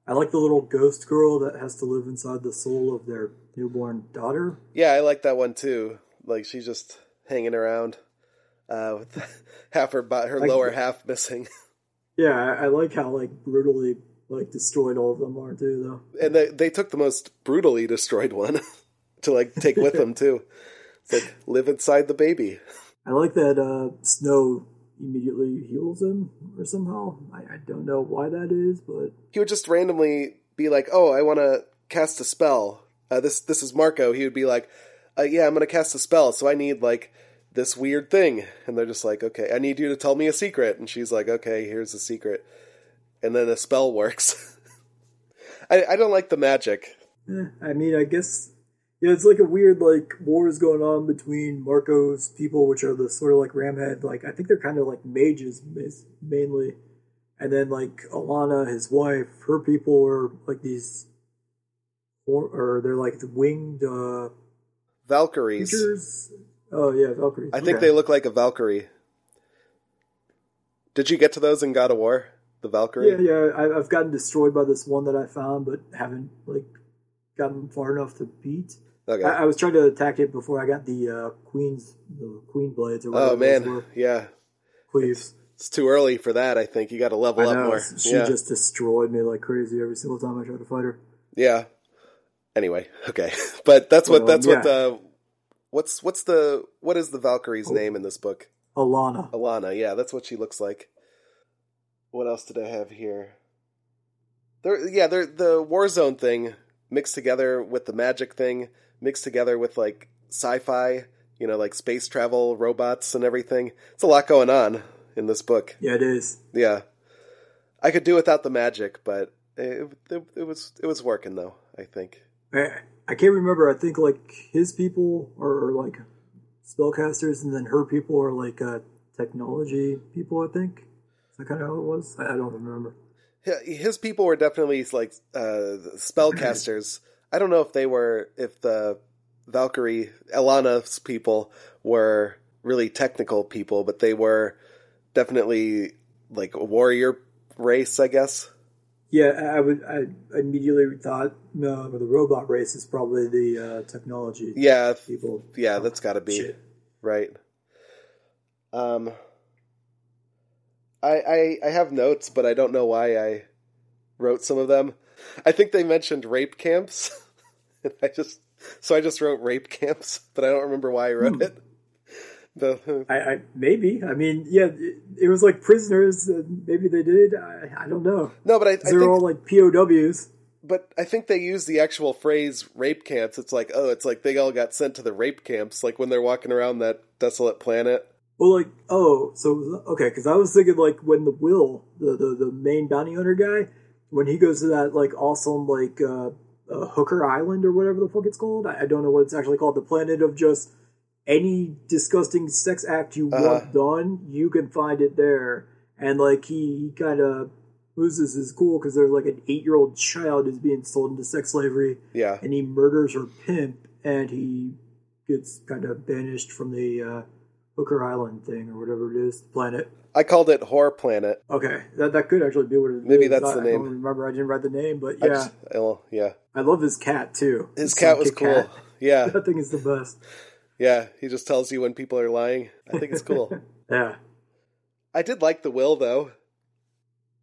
I like the little ghost girl that has to live inside the soul of their newborn daughter. Yeah, I like that one too. Like she's just hanging around uh, with half her her Like- lower half missing, Yeah, I, I like how like brutally like destroyed all of them are too, though. and they they took the most brutally destroyed one to like take with them too. It's like live inside the baby. I like that uh, Snow immediately heals him or somehow. I, I don't know why that is, but he would just randomly be like, "Oh, I want to cast a spell." Uh, this this is Marco. He would be like, uh, "Yeah, I'm going to cast a spell, so I need like this weird thing." And they're just like, "Okay, I need you to tell me a secret." And she's like, "Okay, here's a secret." And then a spell works. I I don't like the magic. eh, I mean, I guess yeah, it's like a weird like war is going on between Marco's people, which are the sort of like Ramhead. Like I think they're kind of like mages mainly, and then like Alana, his wife, her people are like these, or, or they're like the winged uh, Valkyries. creatures. Oh yeah, Valkyries. I think Okay. they look like a Valkyrie. Did you get to those in God of War? The Valkyrie? Yeah, yeah. I, I've gotten destroyed by this one that I found, but haven't like gotten far enough to beat. Okay. I, I was trying to attack it before I got the uh, queen's the queen blades or whatever oh man, yeah. Cleaves. It's too early for that. I think you got to level up more. She yeah. just destroyed me like crazy every single time I tried to fight her. Yeah. Anyway, okay, but that's what Well, that's what the what's what's the what is the Valkyrie's Oh. name in this book? Alana. Alana. Yeah, that's what she looks like. What else did I have here? There, yeah, there the Warzone thing mixed together with the magic thing, mixed together with like sci-fi, you know, like space travel, robots, and everything. It's a lot going on in this book. Yeah, it is. Yeah, I could do without the magic, but it, it, it was it was working though. I think. I, I can't remember. I think like his people are, are like spellcasters, and then her people are like uh, technology people. I think that kind of how it was. I, I don't remember. His people were definitely like uh, spellcasters. I don't know if they were if the Valkyrie Alana's people were really technical people, but they were definitely like a warrior race, I guess. Yeah, I I would. I immediately thought no, the robot race is probably the uh, technology Yeah, people. yeah, that's got to be Shit. right. Um, I, I I have notes, but I don't know why I wrote some of them. I think they mentioned rape camps. and I just so I just wrote rape camps, but I don't remember why I wrote Hmm. it. The I, I maybe. I mean, yeah, it, it was like prisoners. Maybe they did. I, I don't know. no, but I, They're think all like POWs. but I think they use the actual phrase rape camps. It's like, oh, it's like they all got sent to the rape camps, like when they're walking around that desolate planet. Well, like, oh, so okay, because I was thinking like when the Will, the, the the main bounty hunter guy, when he goes to that like awesome like uh, uh, Hooker Island or whatever the fuck it's called. I, I don't know what it's actually called. The planet of just any disgusting sex act you Uh-huh. want done, you can find it there. And like he, he kind of loses his cool because there's like an eight year old child who's being sold into sex slavery Yeah, and he murders her pimp and he gets kind of banished from the uh, Hooker Island thing or whatever it is, the planet. I called it Horror Planet. Okay, that that could actually be what it is. Maybe that's I, the I name. don't remember. I didn't write the name, but I yeah, just- well, yeah. I love his cat too. His cat was cool. cat. Yeah, That thing is the best. yeah. He just tells you when people are lying. I think it's cool. Yeah, I did like the will though.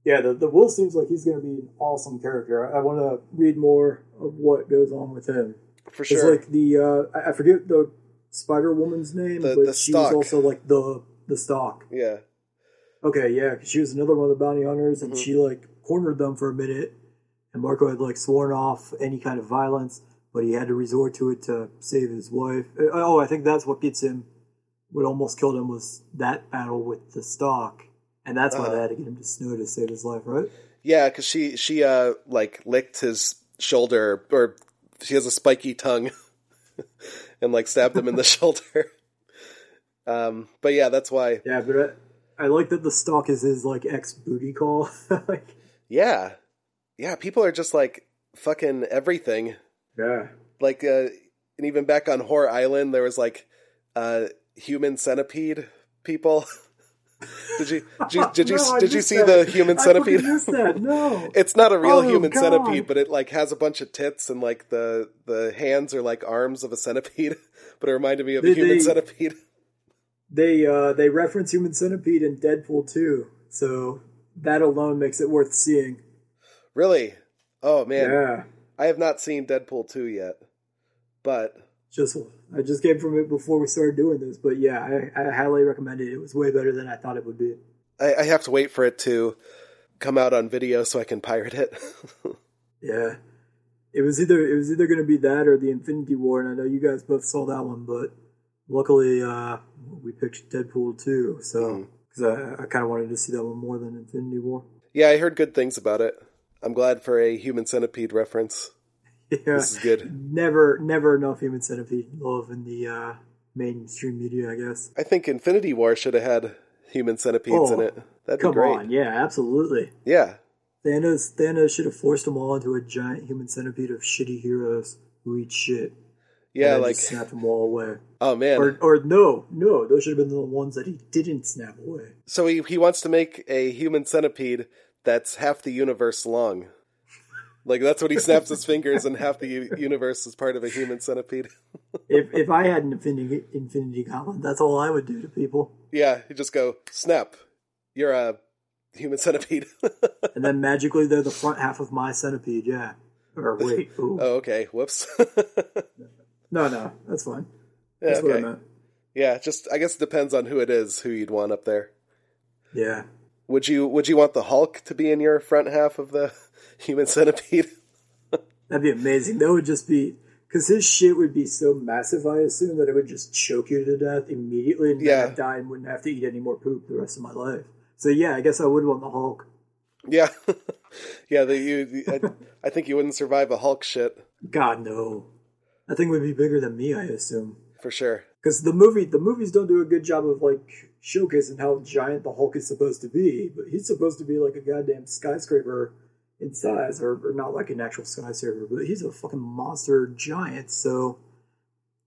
yeah. The the Will seems like he's going to be an awesome character. I, I want to read more of what goes on with him. For It's sure. like the uh, I- I forget the Spider Woman's name, The- but the she Stalk. was also like the the Stalk. yeah. Okay, yeah, 'cause she was another one of the bounty hunters, and Mhm. she like cornered them for a minute. And Marco had like sworn off any kind of violence, but he had to resort to it to save his wife. Uh, Oh, I think that's what gets him. What almost killed him was that battle with the Stalk, and that's why Uh-huh. they had to get him to snow to save his life, right? Yeah, because she she uh like licked his shoulder, or she has a spiky tongue, and like stabbed him in the shoulder. Um, but yeah, that's why. Yeah, but I, I like that the Stalk is his like ex booty call. like, Yeah, yeah. People are just like fucking everything. yeah, Like, uh, and even back on Horror Island, there was like uh human centipede people. did you did you did you, No, did you see that. the human I centipede? No, It's not a real Oh, human God. centipede, but it like has a bunch of tits and like the the hands are like arms of a centipede. But it reminded me of a human they- centipede. They uh, they reference Human Centipede in Deadpool 2, so that alone makes it worth seeing. Really? Oh man, Yeah, I have not seen Deadpool two yet, but just I just came from it before we started doing this, but yeah, I, I highly recommend it. It was way better than I thought it would be. I, I have to wait for it to come out on video so I can pirate it. Yeah, it was either it was either going to be that or the Infinity War, and I know you guys both saw that one, but luckily uh, we picked Deadpool 2, so Mm. because I, I kind of wanted to see that one more than Infinity War. yeah, I heard good things about it. I'm glad for a human centipede reference. Yeah, This is good. never never enough Human Centipede love in the uh, mainstream media, I guess. I think Infinity War should have had human centipedes in Oh, it. That'd Come be great. on, yeah, absolutely. Yeah, Thanos Thanos should have forced them all into a giant human centipede of shitty heroes who eat shit. yeah, like snapped them all away. oh man. Or or no, no, those should have been the ones that he didn't snap away. so he he wants to make a human centipede that's half the universe long. Like that's what he snaps his fingers, and half the universe is part of a human centipede. If if I had an infinity infinity gauntlet, that's all I would do to people. Yeah, you just go snap. You're a human centipede. And then magically they're the front half of my centipede, yeah. Or wait, ooh. oh, okay. Whoops. No, no, that's fine. Yeah, That's what I okay. meant. Yeah, just I guess it depends on who it is who you'd want up there. Yeah. Would you would you want the Hulk to be in your front half of the human centipede? That'd be amazing. That would just be because his shit would be so massive. I assume that it would just choke you to death immediately, and Yeah. I'd die and wouldn't have to eat any more poop the rest of my life. So yeah, I guess I would want the Hulk. Yeah, yeah. The, you, I, I think you wouldn't survive a Hulk shit God no, that thing would be bigger than me. I assume for sure. because the movie, the movies don't do a good job of like showcasing how giant the Hulk is supposed to be. But he's supposed to be like a goddamn skyscraper in size, or, or not like an actual skyscraper, but he's a fucking monster giant. So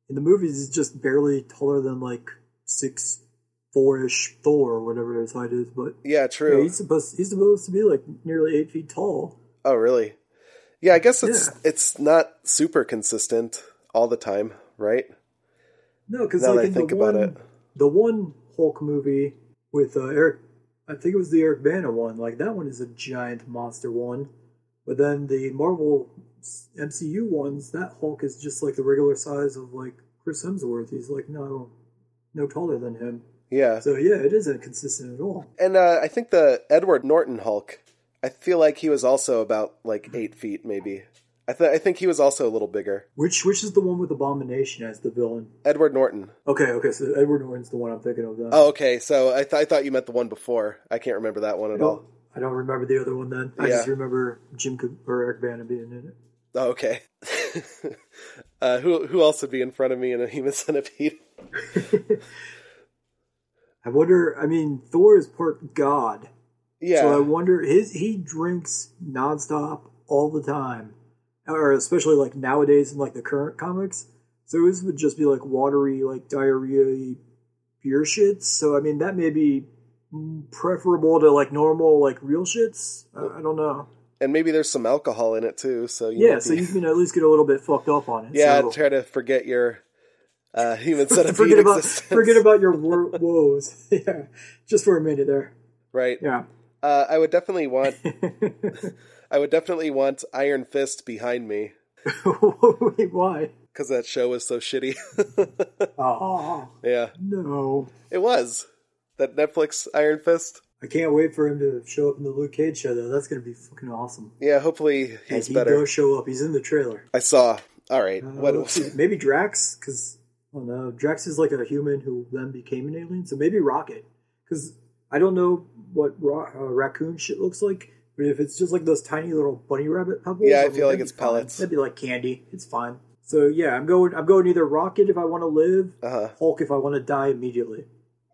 in the movies, he's just barely taller than like six four ish Thor or whatever his height is. But Yeah, yeah, true. he's supposed he's supposed to be like nearly eight feet tall. Oh, really? Yeah, I guess it's Yeah. it's not super consistent all the time, right? No, because like I in think the about one, it. the one Hulk movie with uh, Eric, I think it was the Eric Bana one. Like that one is a giant monster one, but then the Marvel MCU ones, that Hulk is just like the regular size of like Chris Hemsworth. He's like no, no taller than him. Yeah, So yeah, it isn't consistent at all. and uh, I think the Edward Norton Hulk. I feel like he was also about like eight feet, maybe. I th- I think he was also a little bigger. Which which is the one with Abomination as the villain? Edward Norton. Okay, okay, so Edward Norton's the one I'm thinking of. Then. Oh, okay. So I, th- I thought you meant the one before. I can't remember that one at all. I don't remember the other one. Then I Yeah. just remember Jim Co- or Eric Bana being in it. Oh, okay. uh, who who else would be in front of me in a human centipede? I wonder. I mean, Thor is part god, Yeah. so I wonder. His he drinks nonstop all the time, or especially like nowadays in like the current comics. So his would just be like watery, like diarrhea beer shits. So I mean, that may be preferable to like normal, like real shits. I, I don't know. and maybe there's some alcohol in it too. So you Yeah, so be- you can at least get a little bit fucked up on it. yeah, so. try to forget your uh, human centipede forget about existence. forget about your wor- woes. yeah, just for a minute there. right. Yeah. Uh, I would definitely want. I would definitely want Iron Fist behind me Wait, why? because that show was so shitty. Oh yeah, no! it was that Netflix Iron Fist. I can't wait for him to show up in the Luke Cage show. Though that's gonna be fucking awesome. Yeah, hopefully he's he better. does show up. He's in the trailer. I saw. All right, Uh, what see. maybe Drax? Because I don't know. Drax is like a human who then became an alien. So maybe Rocket. Because I don't know what ra- uh, raccoon shit looks like. But if it's just like those tiny little bunny rabbit pebbles, Yeah, I feel like it's pellets. That'd be like candy. It's fine. So yeah, I'm going. I'm going either Rocket if I want to live, Uh huh. Hulk if I want to die immediately.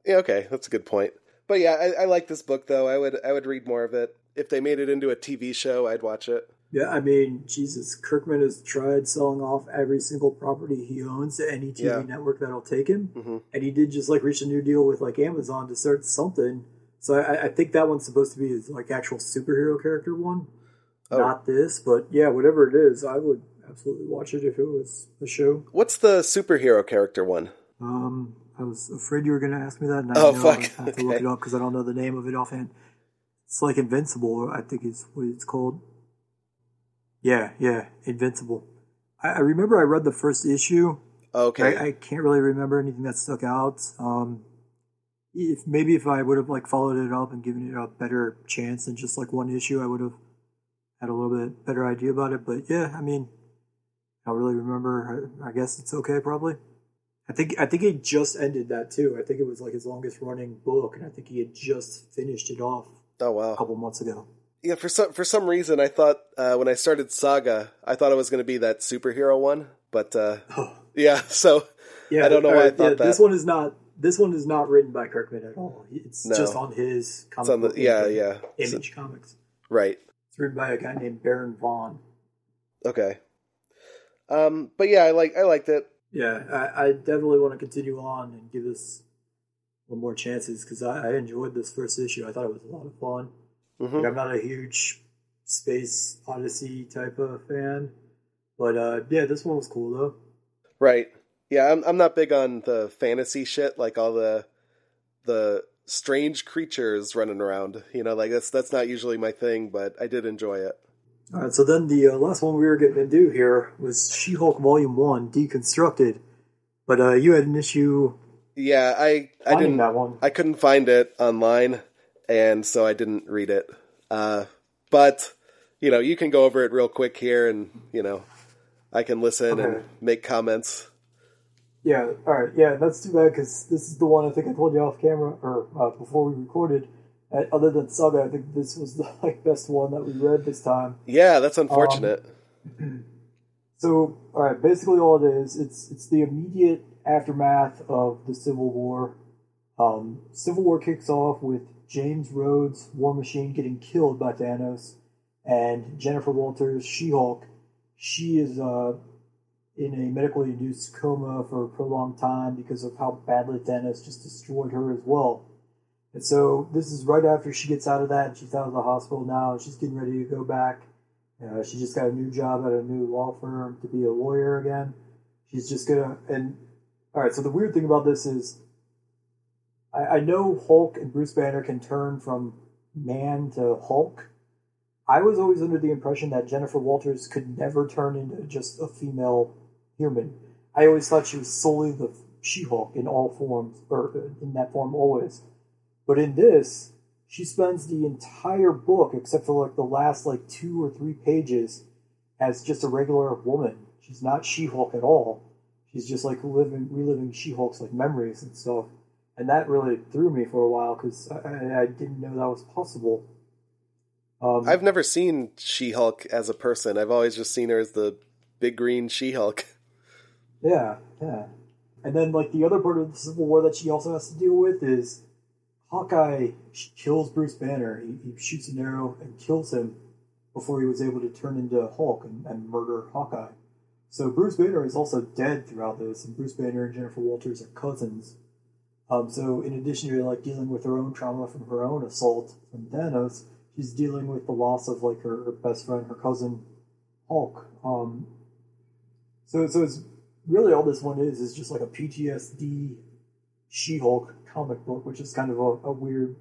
Yeah, okay, that's a good point. But yeah, I, I like this book though. I would I would read more of it. If they made it into a TV show, I'd watch it. Yeah, I mean, Jesus, Kirkman has tried selling off every single property he owns to any TV Yeah. network that'll take him, Mhm. and he did just like reach a new deal with like Amazon to start something. So I, I think that one's supposed to be his like actual superhero character one, Oh. not this. But yeah, whatever it is, I would absolutely watch it if it was a show. What's the superhero character one? Um, I was afraid you were going to ask me that, and I Oh, know fuck. I have to look it up because I don't know the name of it offhand. It's like Invincible, I think is what it's called. Yeah, yeah, Invincible. I, I remember I read the first issue. Okay, I, I can't really remember anything that stuck out. Um, if maybe if I would have like followed it up and given it a better chance than just like one issue, I would have had a little bit better idea about it. But yeah, I mean, I don't really remember. I, I guess it's okay, probably. I think I think he just ended that too. I think it was like his longest running book, and I think he had just finished it off oh wow! a couple months ago. Yeah, for some for some reason, I thought uh, when I started Saga, I thought it was going to be that superhero one. But uh, Oh, yeah, so yeah, I don't know why I thought yeah, This one is not this one is not written by Kirkman at all. It's No. just on his comic on the book yeah yeah So- Image Comics. right It's written by a guy named Brian Vaughan. okay. Um, but yeah, I like I liked it. Yeah, I, I definitely want to continue on and give this little more chances because I, I enjoyed this first issue. I thought it was a lot of fun. hmm Like, I'm not a huge space odyssey type of fan, but uh, yeah, this one was cool though. Right. Yeah, I'm I'm not big on the fantasy shit, like all the the strange creatures running around. You know, like that's that's not usually my thing, but I did enjoy it. All right, so then the uh, last one we were getting into here was She-Hulk Volume One, Deconstructed. But uh, you had an issue Yeah, I I didn't that one. I couldn't find it online, and so I didn't read it. Uh, but you know, you can go over it real quick here, and you know, I can listen and make comments. Yeah, all right, yeah, that's too bad because this is the one I think I told you off camera or uh, before we recorded. Uh, other than Saga, I think this was the like best one that we read this time. Yeah, that's unfortunate. So, all right, basically all it is, it's it's the immediate aftermath of the Civil War. Um, Civil War kicks off with James Rhodes, War Machine, getting killed by Thanos, and Jennifer Walters, She-Hulk. She is uh, in a medically induced coma for a prolonged time because of how badly Thanos just destroyed her as well. And so this is right after she gets out of that, and she's out of the hospital now, and she's getting ready to go back. Uh, she just got a new job at a new law firm to be a lawyer again. She's just gonna and all right. So the weird thing about this is, I, I know Hulk and Bruce Banner can turn from man to Hulk. I was always under the impression that Jennifer Walters could never turn into just a female human. I always thought she was solely the She-Hulk in all forms, or in that form always. But in this, she spends the entire book, except for like the last like two or three pages, as just a regular woman. She's not She-Hulk at all. She's just like living, reliving She-Hulk's like memories and stuff, and that really threw me for a while because I, I, didn't know that was possible. Um, I've never seen She Hulk as a person. I've always just seen her as the big green She Hulk. Yeah, yeah. And then, like, the other part of the Civil War that she also has to deal with is Hawkeye kills Bruce Banner. He, he shoots an arrow and kills him before he was able to turn into Hulk and, and murder Hawkeye. So Bruce Banner is also dead throughout this, and Bruce Banner and Jennifer Walters are cousins. Um, so in addition to like dealing with her own trauma from her own assault from Thanos, she's dealing with the loss of like her, her best friend, her cousin Hulk. Um, so so it's really all this one is is just like a PTSD She-Hulk comic book, which is kind of a, a weird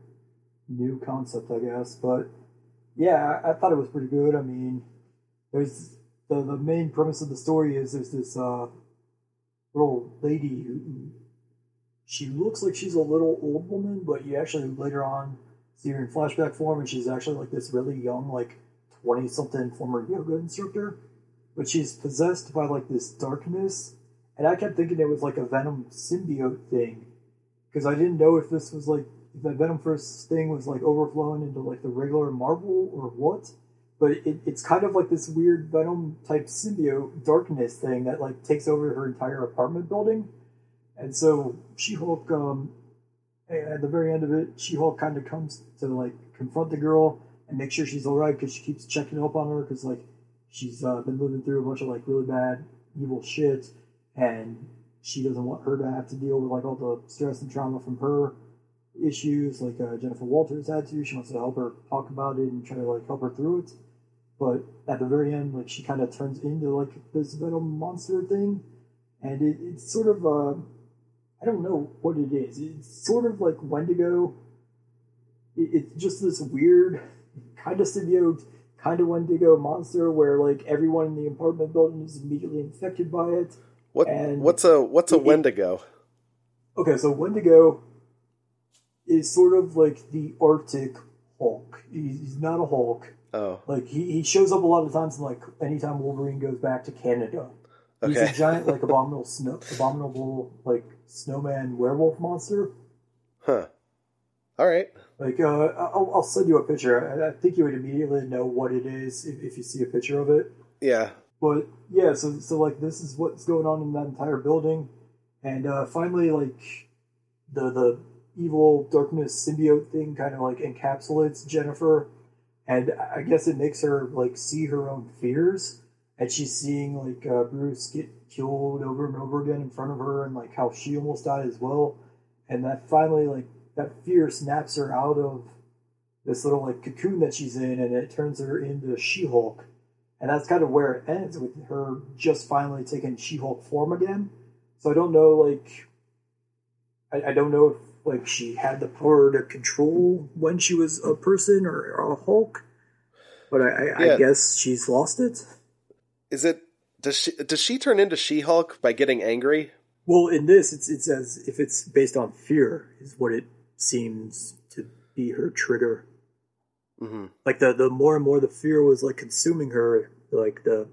new concept, I guess. But yeah, I, I thought it was pretty good. I mean, there's the the main premise of the story is there's this uh, little lady who, she looks like she's a little old woman, but you actually later on see her in flashback form, and she's actually like this really young, like twenty something former yoga instructor. But she's possessed by like this darkness, and I kept thinking it was like a Venom symbiote thing, because I didn't know if this was like if that Venomverse thing was like overflowing into like the regular Marvel or what. But it, it's kind of like this weird Venom type symbiote darkness thing that like takes over her entire apartment building. And so She Hulk, um, at the very end of it, She Hulk kind of comes to like confront the girl and make sure she's all right because she keeps checking up on her because like she's uh, been living through a bunch of like really bad evil shit, and she doesn't want her to have to deal with like all the stress and trauma from her issues like uh, Jennifer Walters had to. She wants to help her talk about it and try to like help her through it. But at the very end, like she kind of turns into like this little monster thing, and it, it's sort of uh, I don't know what it is. It's sort of like Wendigo. It, it's just this weird kind of symbiote, kind of Wendigo monster where like everyone in the apartment building is immediately infected by it. What And what's a what's a it- Wendigo? Okay, so Wendigo is sort of like the Arctic Hulk. He's not a Hulk. Oh, Like he, he shows up a lot of times. Like anytime Wolverine goes back to Canada, he's a giant like abominable snow, abominable like snowman werewolf monster. Huh. All right. Like uh, I'll, I'll send you a picture. I, I think you would immediately know what it is if, if you see a picture of it. Yeah. But yeah, so so like this is what's going on in that entire building, and uh, finally like the the evil darkness symbiote thing kind of like encapsulates Jennifer, and I guess it makes her like see her own fears, and she's seeing like uh, Bruce get killed over and over again in front of her, and like how she almost died as well, and that finally like that fear snaps her out of this little like cocoon that she's in, and it turns her into She-Hulk, and that's kind of where it ends with her just finally taking She-Hulk form again. So I don't know, like, I, I don't know if like she had the power to control when she was a person or, or a Hulk, but I, I, Yeah. I guess she's lost it. Is it does she does she turn into She-Hulk by getting angry? Well, in this, it's it's as if it's based on fear, is what it seems to be her trigger. Hmm Like the the more and more the fear was like consuming her, like the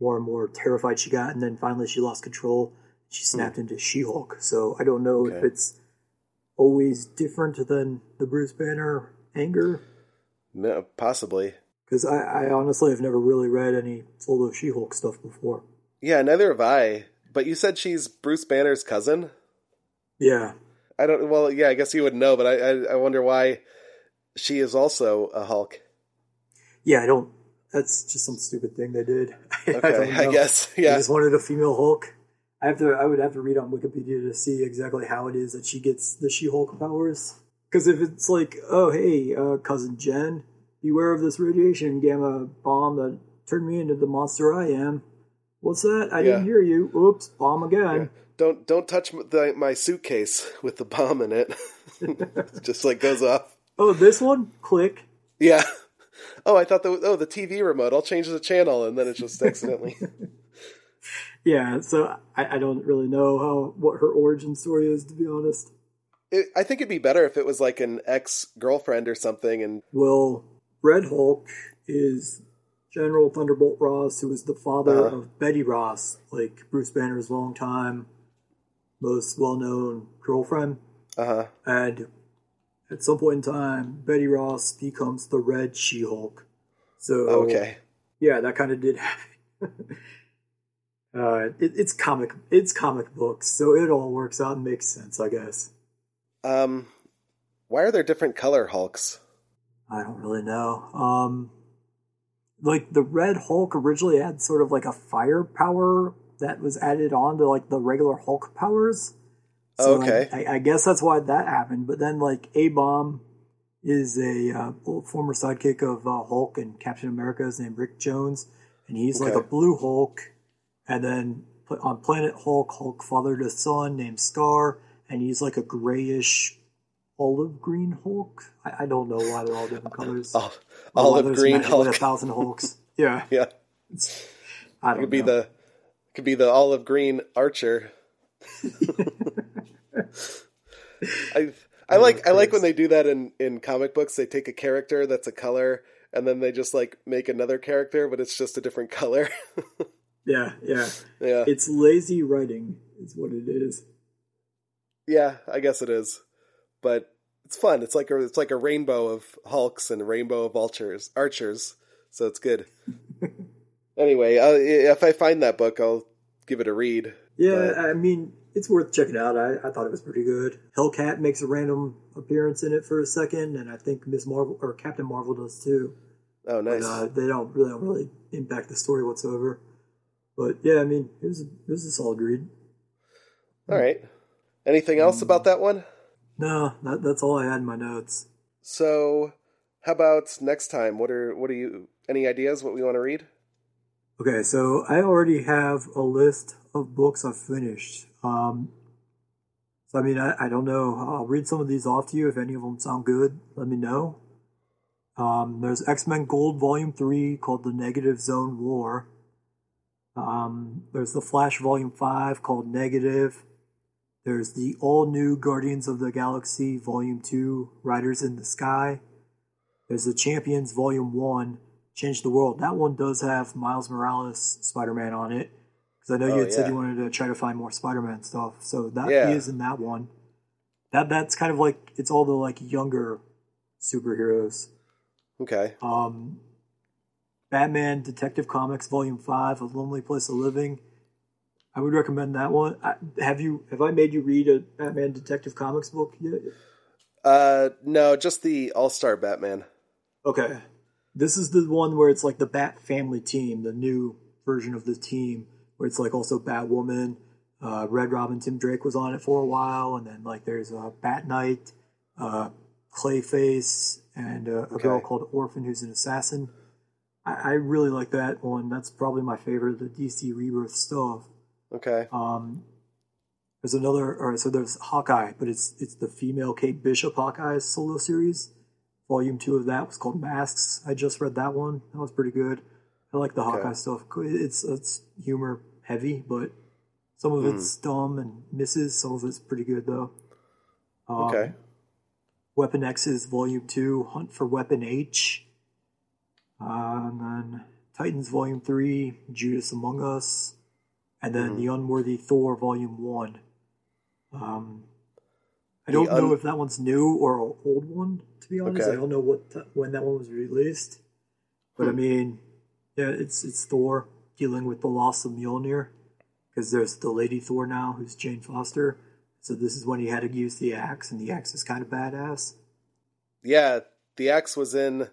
more and more terrified she got, and then finally she lost control. She snapped into She-Hulk. So I don't know if it's always different than the Bruce Banner anger, No, possibly. because I, I honestly have never really read any solo She-Hulk stuff before. Yeah, neither have I. But you said she's Bruce Banner's cousin. Yeah, I don't. Well, yeah, I guess you would know, but I I, I wonder why she is also a Hulk. yeah, I don't. That's just some stupid thing they did. I Okay, I know. guess. They just wanted a female Hulk. I have to. I would have to read on Wikipedia to see exactly how it is that she gets the She-Hulk powers. Because if it's like, oh hey, uh, cousin Jen, beware of this radiation gamma bomb that turned me into the monster I am. What's that? I didn't hear you. Oops, bomb again. Don't don't touch the, my suitcase with the bomb in it. Just like goes off. Oh, this one? Click. Yeah. Oh, I thought the oh the TV remote. I'll change the channel, and then it just accidentally. Yeah. So I, I don't really know how what her origin story is, to be honest. It, I think it'd be better if it was like an ex girlfriend or something, and Well, Red Hulk is General Thunderbolt Ross, who was the father Uh-huh. of Betty Ross, like Bruce Banner's longtime, most well known girlfriend. uh huh. And at some point in time, Betty Ross becomes the Red She Hulk. So, Okay. yeah, that kind of did happen. uh, it, it's comic, it's comic books, so it all works out and makes sense, I guess. Um, why are there different color Hulks? I don't really know. Um, like the Red Hulk originally had sort of like a fire power that was added on to like the regular Hulk powers. So Okay. I, I guess that's why that happened. But then like A Bomb is a uh, former sidekick of uh, Hulk and Captain America is named Rick Jones, and he's like a blue Hulk. And then on Planet Hulk, Hulk fathered a son named Scar, and he's like a grayish olive green Hulk. I, I don't know why they're all different colors. Oh, olive green Hulk. a thousand Hulks. Yeah, Yeah, I don't could be know. the could be the olive green Archer. I I like I like when they do that in in comic books. They take a character that's a color and then they just like make another character, but it's just a different color. yeah, yeah. yeah, It's lazy writing, is what it is. yeah, I guess it is, but it's fun. It's like a it's like a rainbow of Hulks and a rainbow of Archers. Archers, so it's good. anyway, uh, if I find that book, I'll give it a read. Yeah, But- I mean, it's worth checking out. I, I thought it was pretty good. Hellcat makes a random appearance in it for a second, and I think Miss Marvel or Captain Marvel does too. Oh, nice. But, uh, they don't really don't really impact the story whatsoever. But yeah, I mean, it was a, it was a solid read. All right. Anything else about that one? No, that, that's all I had in my notes. So, how about next time? What are what are you? Any ideas what we want to read? Okay, so I already have a list of books I've finished. Um, so I mean, I, I don't know. I'll read some of these off to you. If any of them sound good, let me know. Um, there's X Men Gold Volume Three called The Negative Zone War. Um, there's the Flash Volume Five called Negative. There's the all new Guardians of the Galaxy Volume Two Riders in the Sky. There's the Champions Volume One Change the World. That one does have Miles Morales Spider Man on it. Because I know Oh, you had said you wanted to try to find more Spider Man stuff. So that Yeah. is in that one. That that's kind of like it's all the like younger superheroes. Okay. Um Batman Detective Comics Volume Five, A Lonely Place of Living. I would recommend that one. I, have you have I made you read a Batman Detective Comics book yet? Uh, no, just the All Star Batman. Okay, this is the one where it's like the Bat Family team, the new version of the team, where it's like also Batwoman, uh, Red Robin, Tim Drake was on it for a while, and then like there's a uh, Bat Knight, uh, Clayface, and uh, a okay. girl called Orphan who's an assassin. I, I really like that one. That's probably my favorite of the DC Rebirth stuff. Okay. Um, there's another, or so there's Hawkeye, but it's it's the female Kate Bishop Hawkeye solo series. Volume two of that was called Masks. I just read that one. That was pretty good. I like the okay. Hawkeye stuff. It's it's humor heavy, but some of it's mm. dumb and misses. Some of it's pretty good though. Um, okay. Weapon X's Volume Two, Hunt for Weapon H. Uh, and then Titans Volume Three, Judas Among Us and then mm the Unworthy Thor Volume One. Um, I don't un- know if that one's new or an old one. To be honest, okay. I don't know what t- when that one was released. But hmm. I mean, yeah, it's it's Thor dealing with the loss of Mjolnir because there's the Lady Thor now, who's Jane Foster. So this is when he had to use the axe, and the axe is kind of badass. Yeah, the axe was in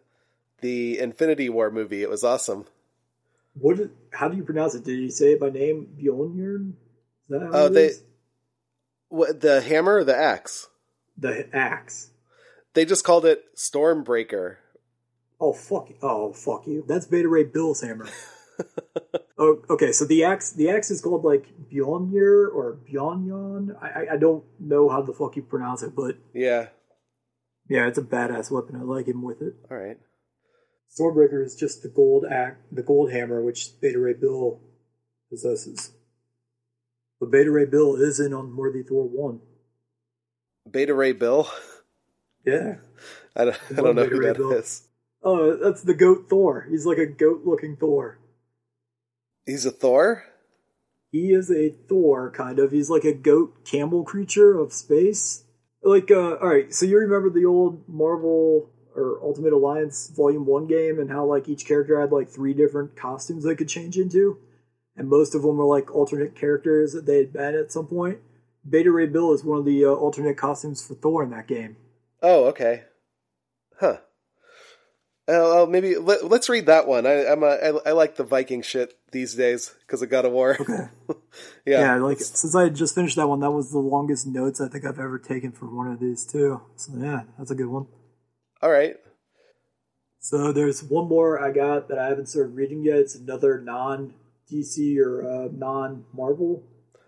the Infinity War movie. It was awesome. What? how do you pronounce it? Did you say it by name? Bjorn? Oh, uh, they. What the hammer or the axe? The axe. They just called it Stormbreaker. Oh fuck! Oh fuck you! That's Beta Ray Bill's hammer. oh, okay. So the axe, the axe is called like Bjornir or Bjornyon. I, I don't know how the fuck you pronounce it, but yeah, yeah, it's a badass weapon. I like him with it. All right. Stormbreaker is just the gold act, the gold hammer, which Beta Ray Bill possesses. But Beta Ray Bill is in Unworthy Thor one. Beta Ray Bill. Yeah, I don't, I don't know Beta who Ray that Bill. is. Oh, that's the goat Thor. He's like a goat-looking Thor. He's a Thor. He is a Thor, kind of. He's like a goat camel creature of space. Like, uh, all right. So you remember the old Marvel or Ultimate Alliance Volume One game, and how like each character had like three different costumes they could change into, and most of them were like alternate characters that they had been at some point. Beta Ray Bill is one of the uh, alternate costumes for Thor in that game. Oh, okay, huh. Uh, maybe let, us read that one. I, I'm a, I, I like the Viking shit these days because of God of War. Okay. yeah. Yeah, like since I just finished that one, that was the longest notes I think I've ever taken for one of these too. So yeah, that's a good one. All right. So there's one more I got that I haven't started reading yet. It's another non DC or uh, non Marvel.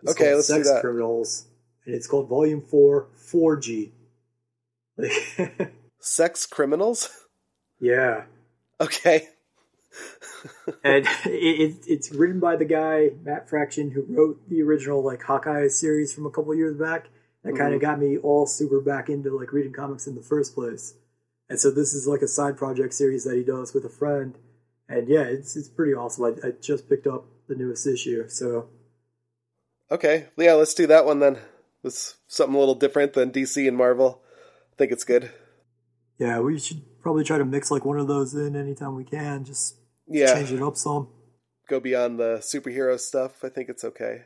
Okay, let's Sex do that. Criminals, and it's called Volume Four, 4G. Sex Criminals. Yeah. Okay. and it, it, it's written by the guy Matt Fraction who wrote the original like Hawkeye series from a couple years back. That mm-hmm. kind of got me all super back into like reading comics in the first place. And so this is like a side project series that he does with a friend. And yeah, it's it's pretty awesome. I, I just picked up the newest issue, so Okay. Yeah, let's do that one then. It's something a little different than DC and Marvel. I think it's good. Yeah, we should probably try to mix like one of those in anytime we can. Just yeah. change it up some. Go beyond the superhero stuff. I think it's okay.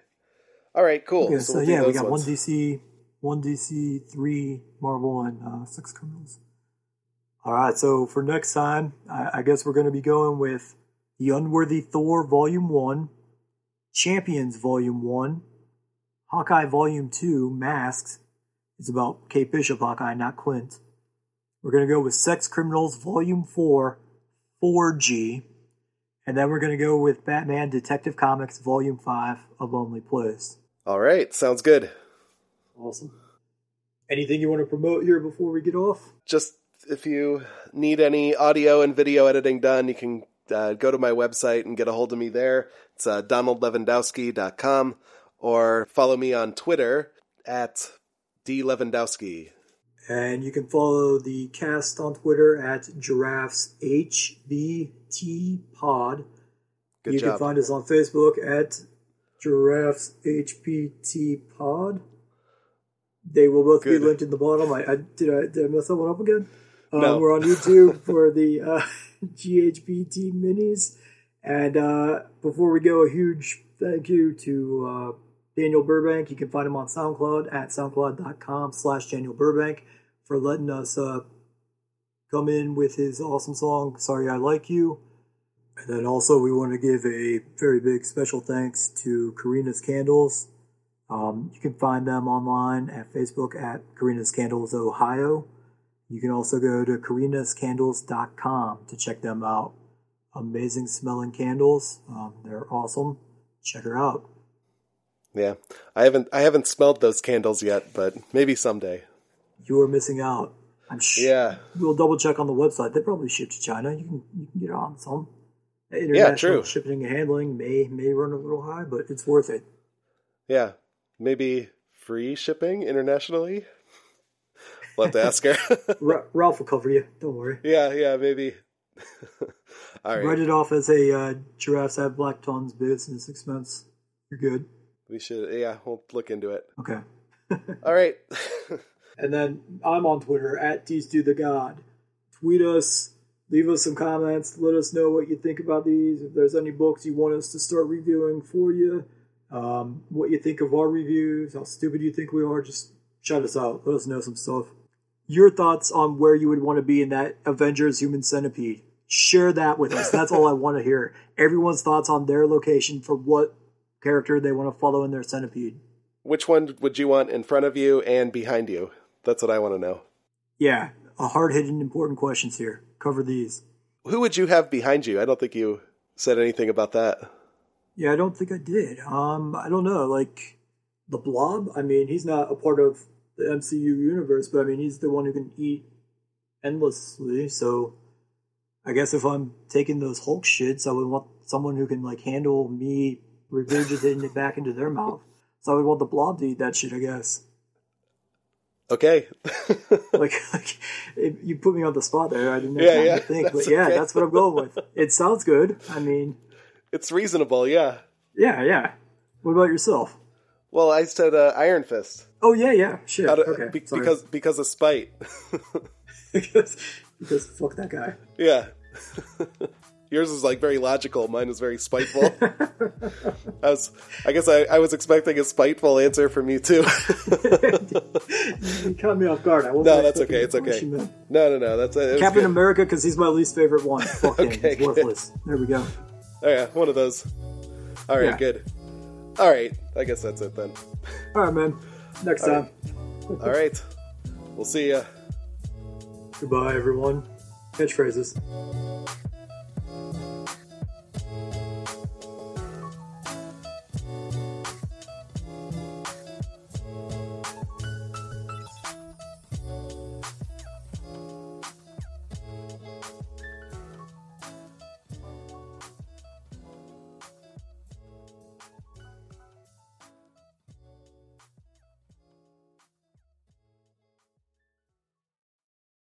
All right, cool. Okay, so, so we'll yeah, we got ones. one DC, one DC, three Marvel, and uh, six criminals. All right, so for next time, I, I guess we're going to be going with The Unworthy Thor Volume 1, Champions Volume 1, Hawkeye Volume 2, Masks. It's about Kate Bishop Hawkeye, not Clint. We're going to go with Sex Criminals Volume 4, 4G. And then we're going to go with Batman Detective Comics Volume 5, A Lonely Place. All right, sounds good. Awesome. Anything you want to promote here before we get off? Just if you need any audio and video editing done, you can uh, go to my website and get a hold of me there. It's uh, donaldlewandowski.com or follow me on Twitter at dlewandowski. And you can follow the cast on Twitter at giraffes HBT pod. Good you job. can find us on Facebook at giraffes HPT pod. They will both Good. be linked in the bottom. I, I, did I did I mess that one up again? Um, no. We're on YouTube for the uh, GHBT minis. And uh, before we go, a huge thank you to uh, Daniel Burbank. You can find him on SoundCloud at soundcloud.com slash Daniel Burbank for letting us uh, come in with his awesome song, Sorry I Like You. And then also, we want to give a very big special thanks to Corrina's Candles. Um, you can find them online at Facebook at Corrina's Candles Ohio. You can also go to karinascandles.com to check them out. Amazing smelling candles. Um, they're awesome. Check her out. Yeah, I haven't I haven't smelled those candles yet, but maybe someday. You are missing out. I'm sure. Yeah, We'll double check on the website. They probably ship to China. You can you can get it on some. International true. shipping and handling may may run a little high, but it's worth it. yeah, maybe free shipping internationally. We'll have to ask her. Ra- Ralph will cover you. Don't worry. yeah, yeah, maybe. All right, Write it off as a uh, giraffes have black tongues business expense. You're good. We should. Yeah, we'll look into it. Okay. All right. And then I'm on Twitter at do the God. Tweet us, leave us some comments, let us know what you think about these. If there's any books you want us to start reviewing for you, um, what you think of our reviews, how stupid you think we are, just shout us out. Let us know some stuff. Your thoughts on where you would want to be in that Avengers Human Centipede. Share that with us. That's all I want to hear. Everyone's thoughts on their location for what character they want to follow in their centipede. Which one would you want in front of you and behind you? That's what I want to know. Yeah, a hard hitting important questions here. Cover these. Who would you have behind you? I don't think you said anything about that. Yeah, I don't think I did. Um, I don't know. Like the Blob. I mean, he's not a part of the MCU universe, but I mean, he's the one who can eat endlessly. So, I guess if I'm taking those Hulk shits, I would want someone who can like handle me regurgitating it back into their mouth. So I would want the Blob to eat that shit. I guess. Okay. Like, like it, you put me on the spot there. I didn't have Yeah, time yeah, to think, but yeah, okay. that's what I'm going with. It sounds good. I mean, it's reasonable, yeah. yeah, yeah. What about yourself? Well, I said uh, Iron Fist. Oh yeah, yeah. Shit. Out of- okay. be- because because of spite. because because fuck that guy. yeah. Yours is like very logical. Mine is very spiteful. I was, I guess, I, I was expecting a spiteful answer from you too. You caught me off guard. I wasn't no, that's okay. It's okay. No, no, no. That's uh, it. was Captain. America because he's my least favorite one. Fuck. Okay, worthless. There we go. Oh yeah, one of those. All right, Yeah. good. All right, I guess that's it then. All right, man. Next All time. All right, we'll see ya. Goodbye, everyone. Catchphrases.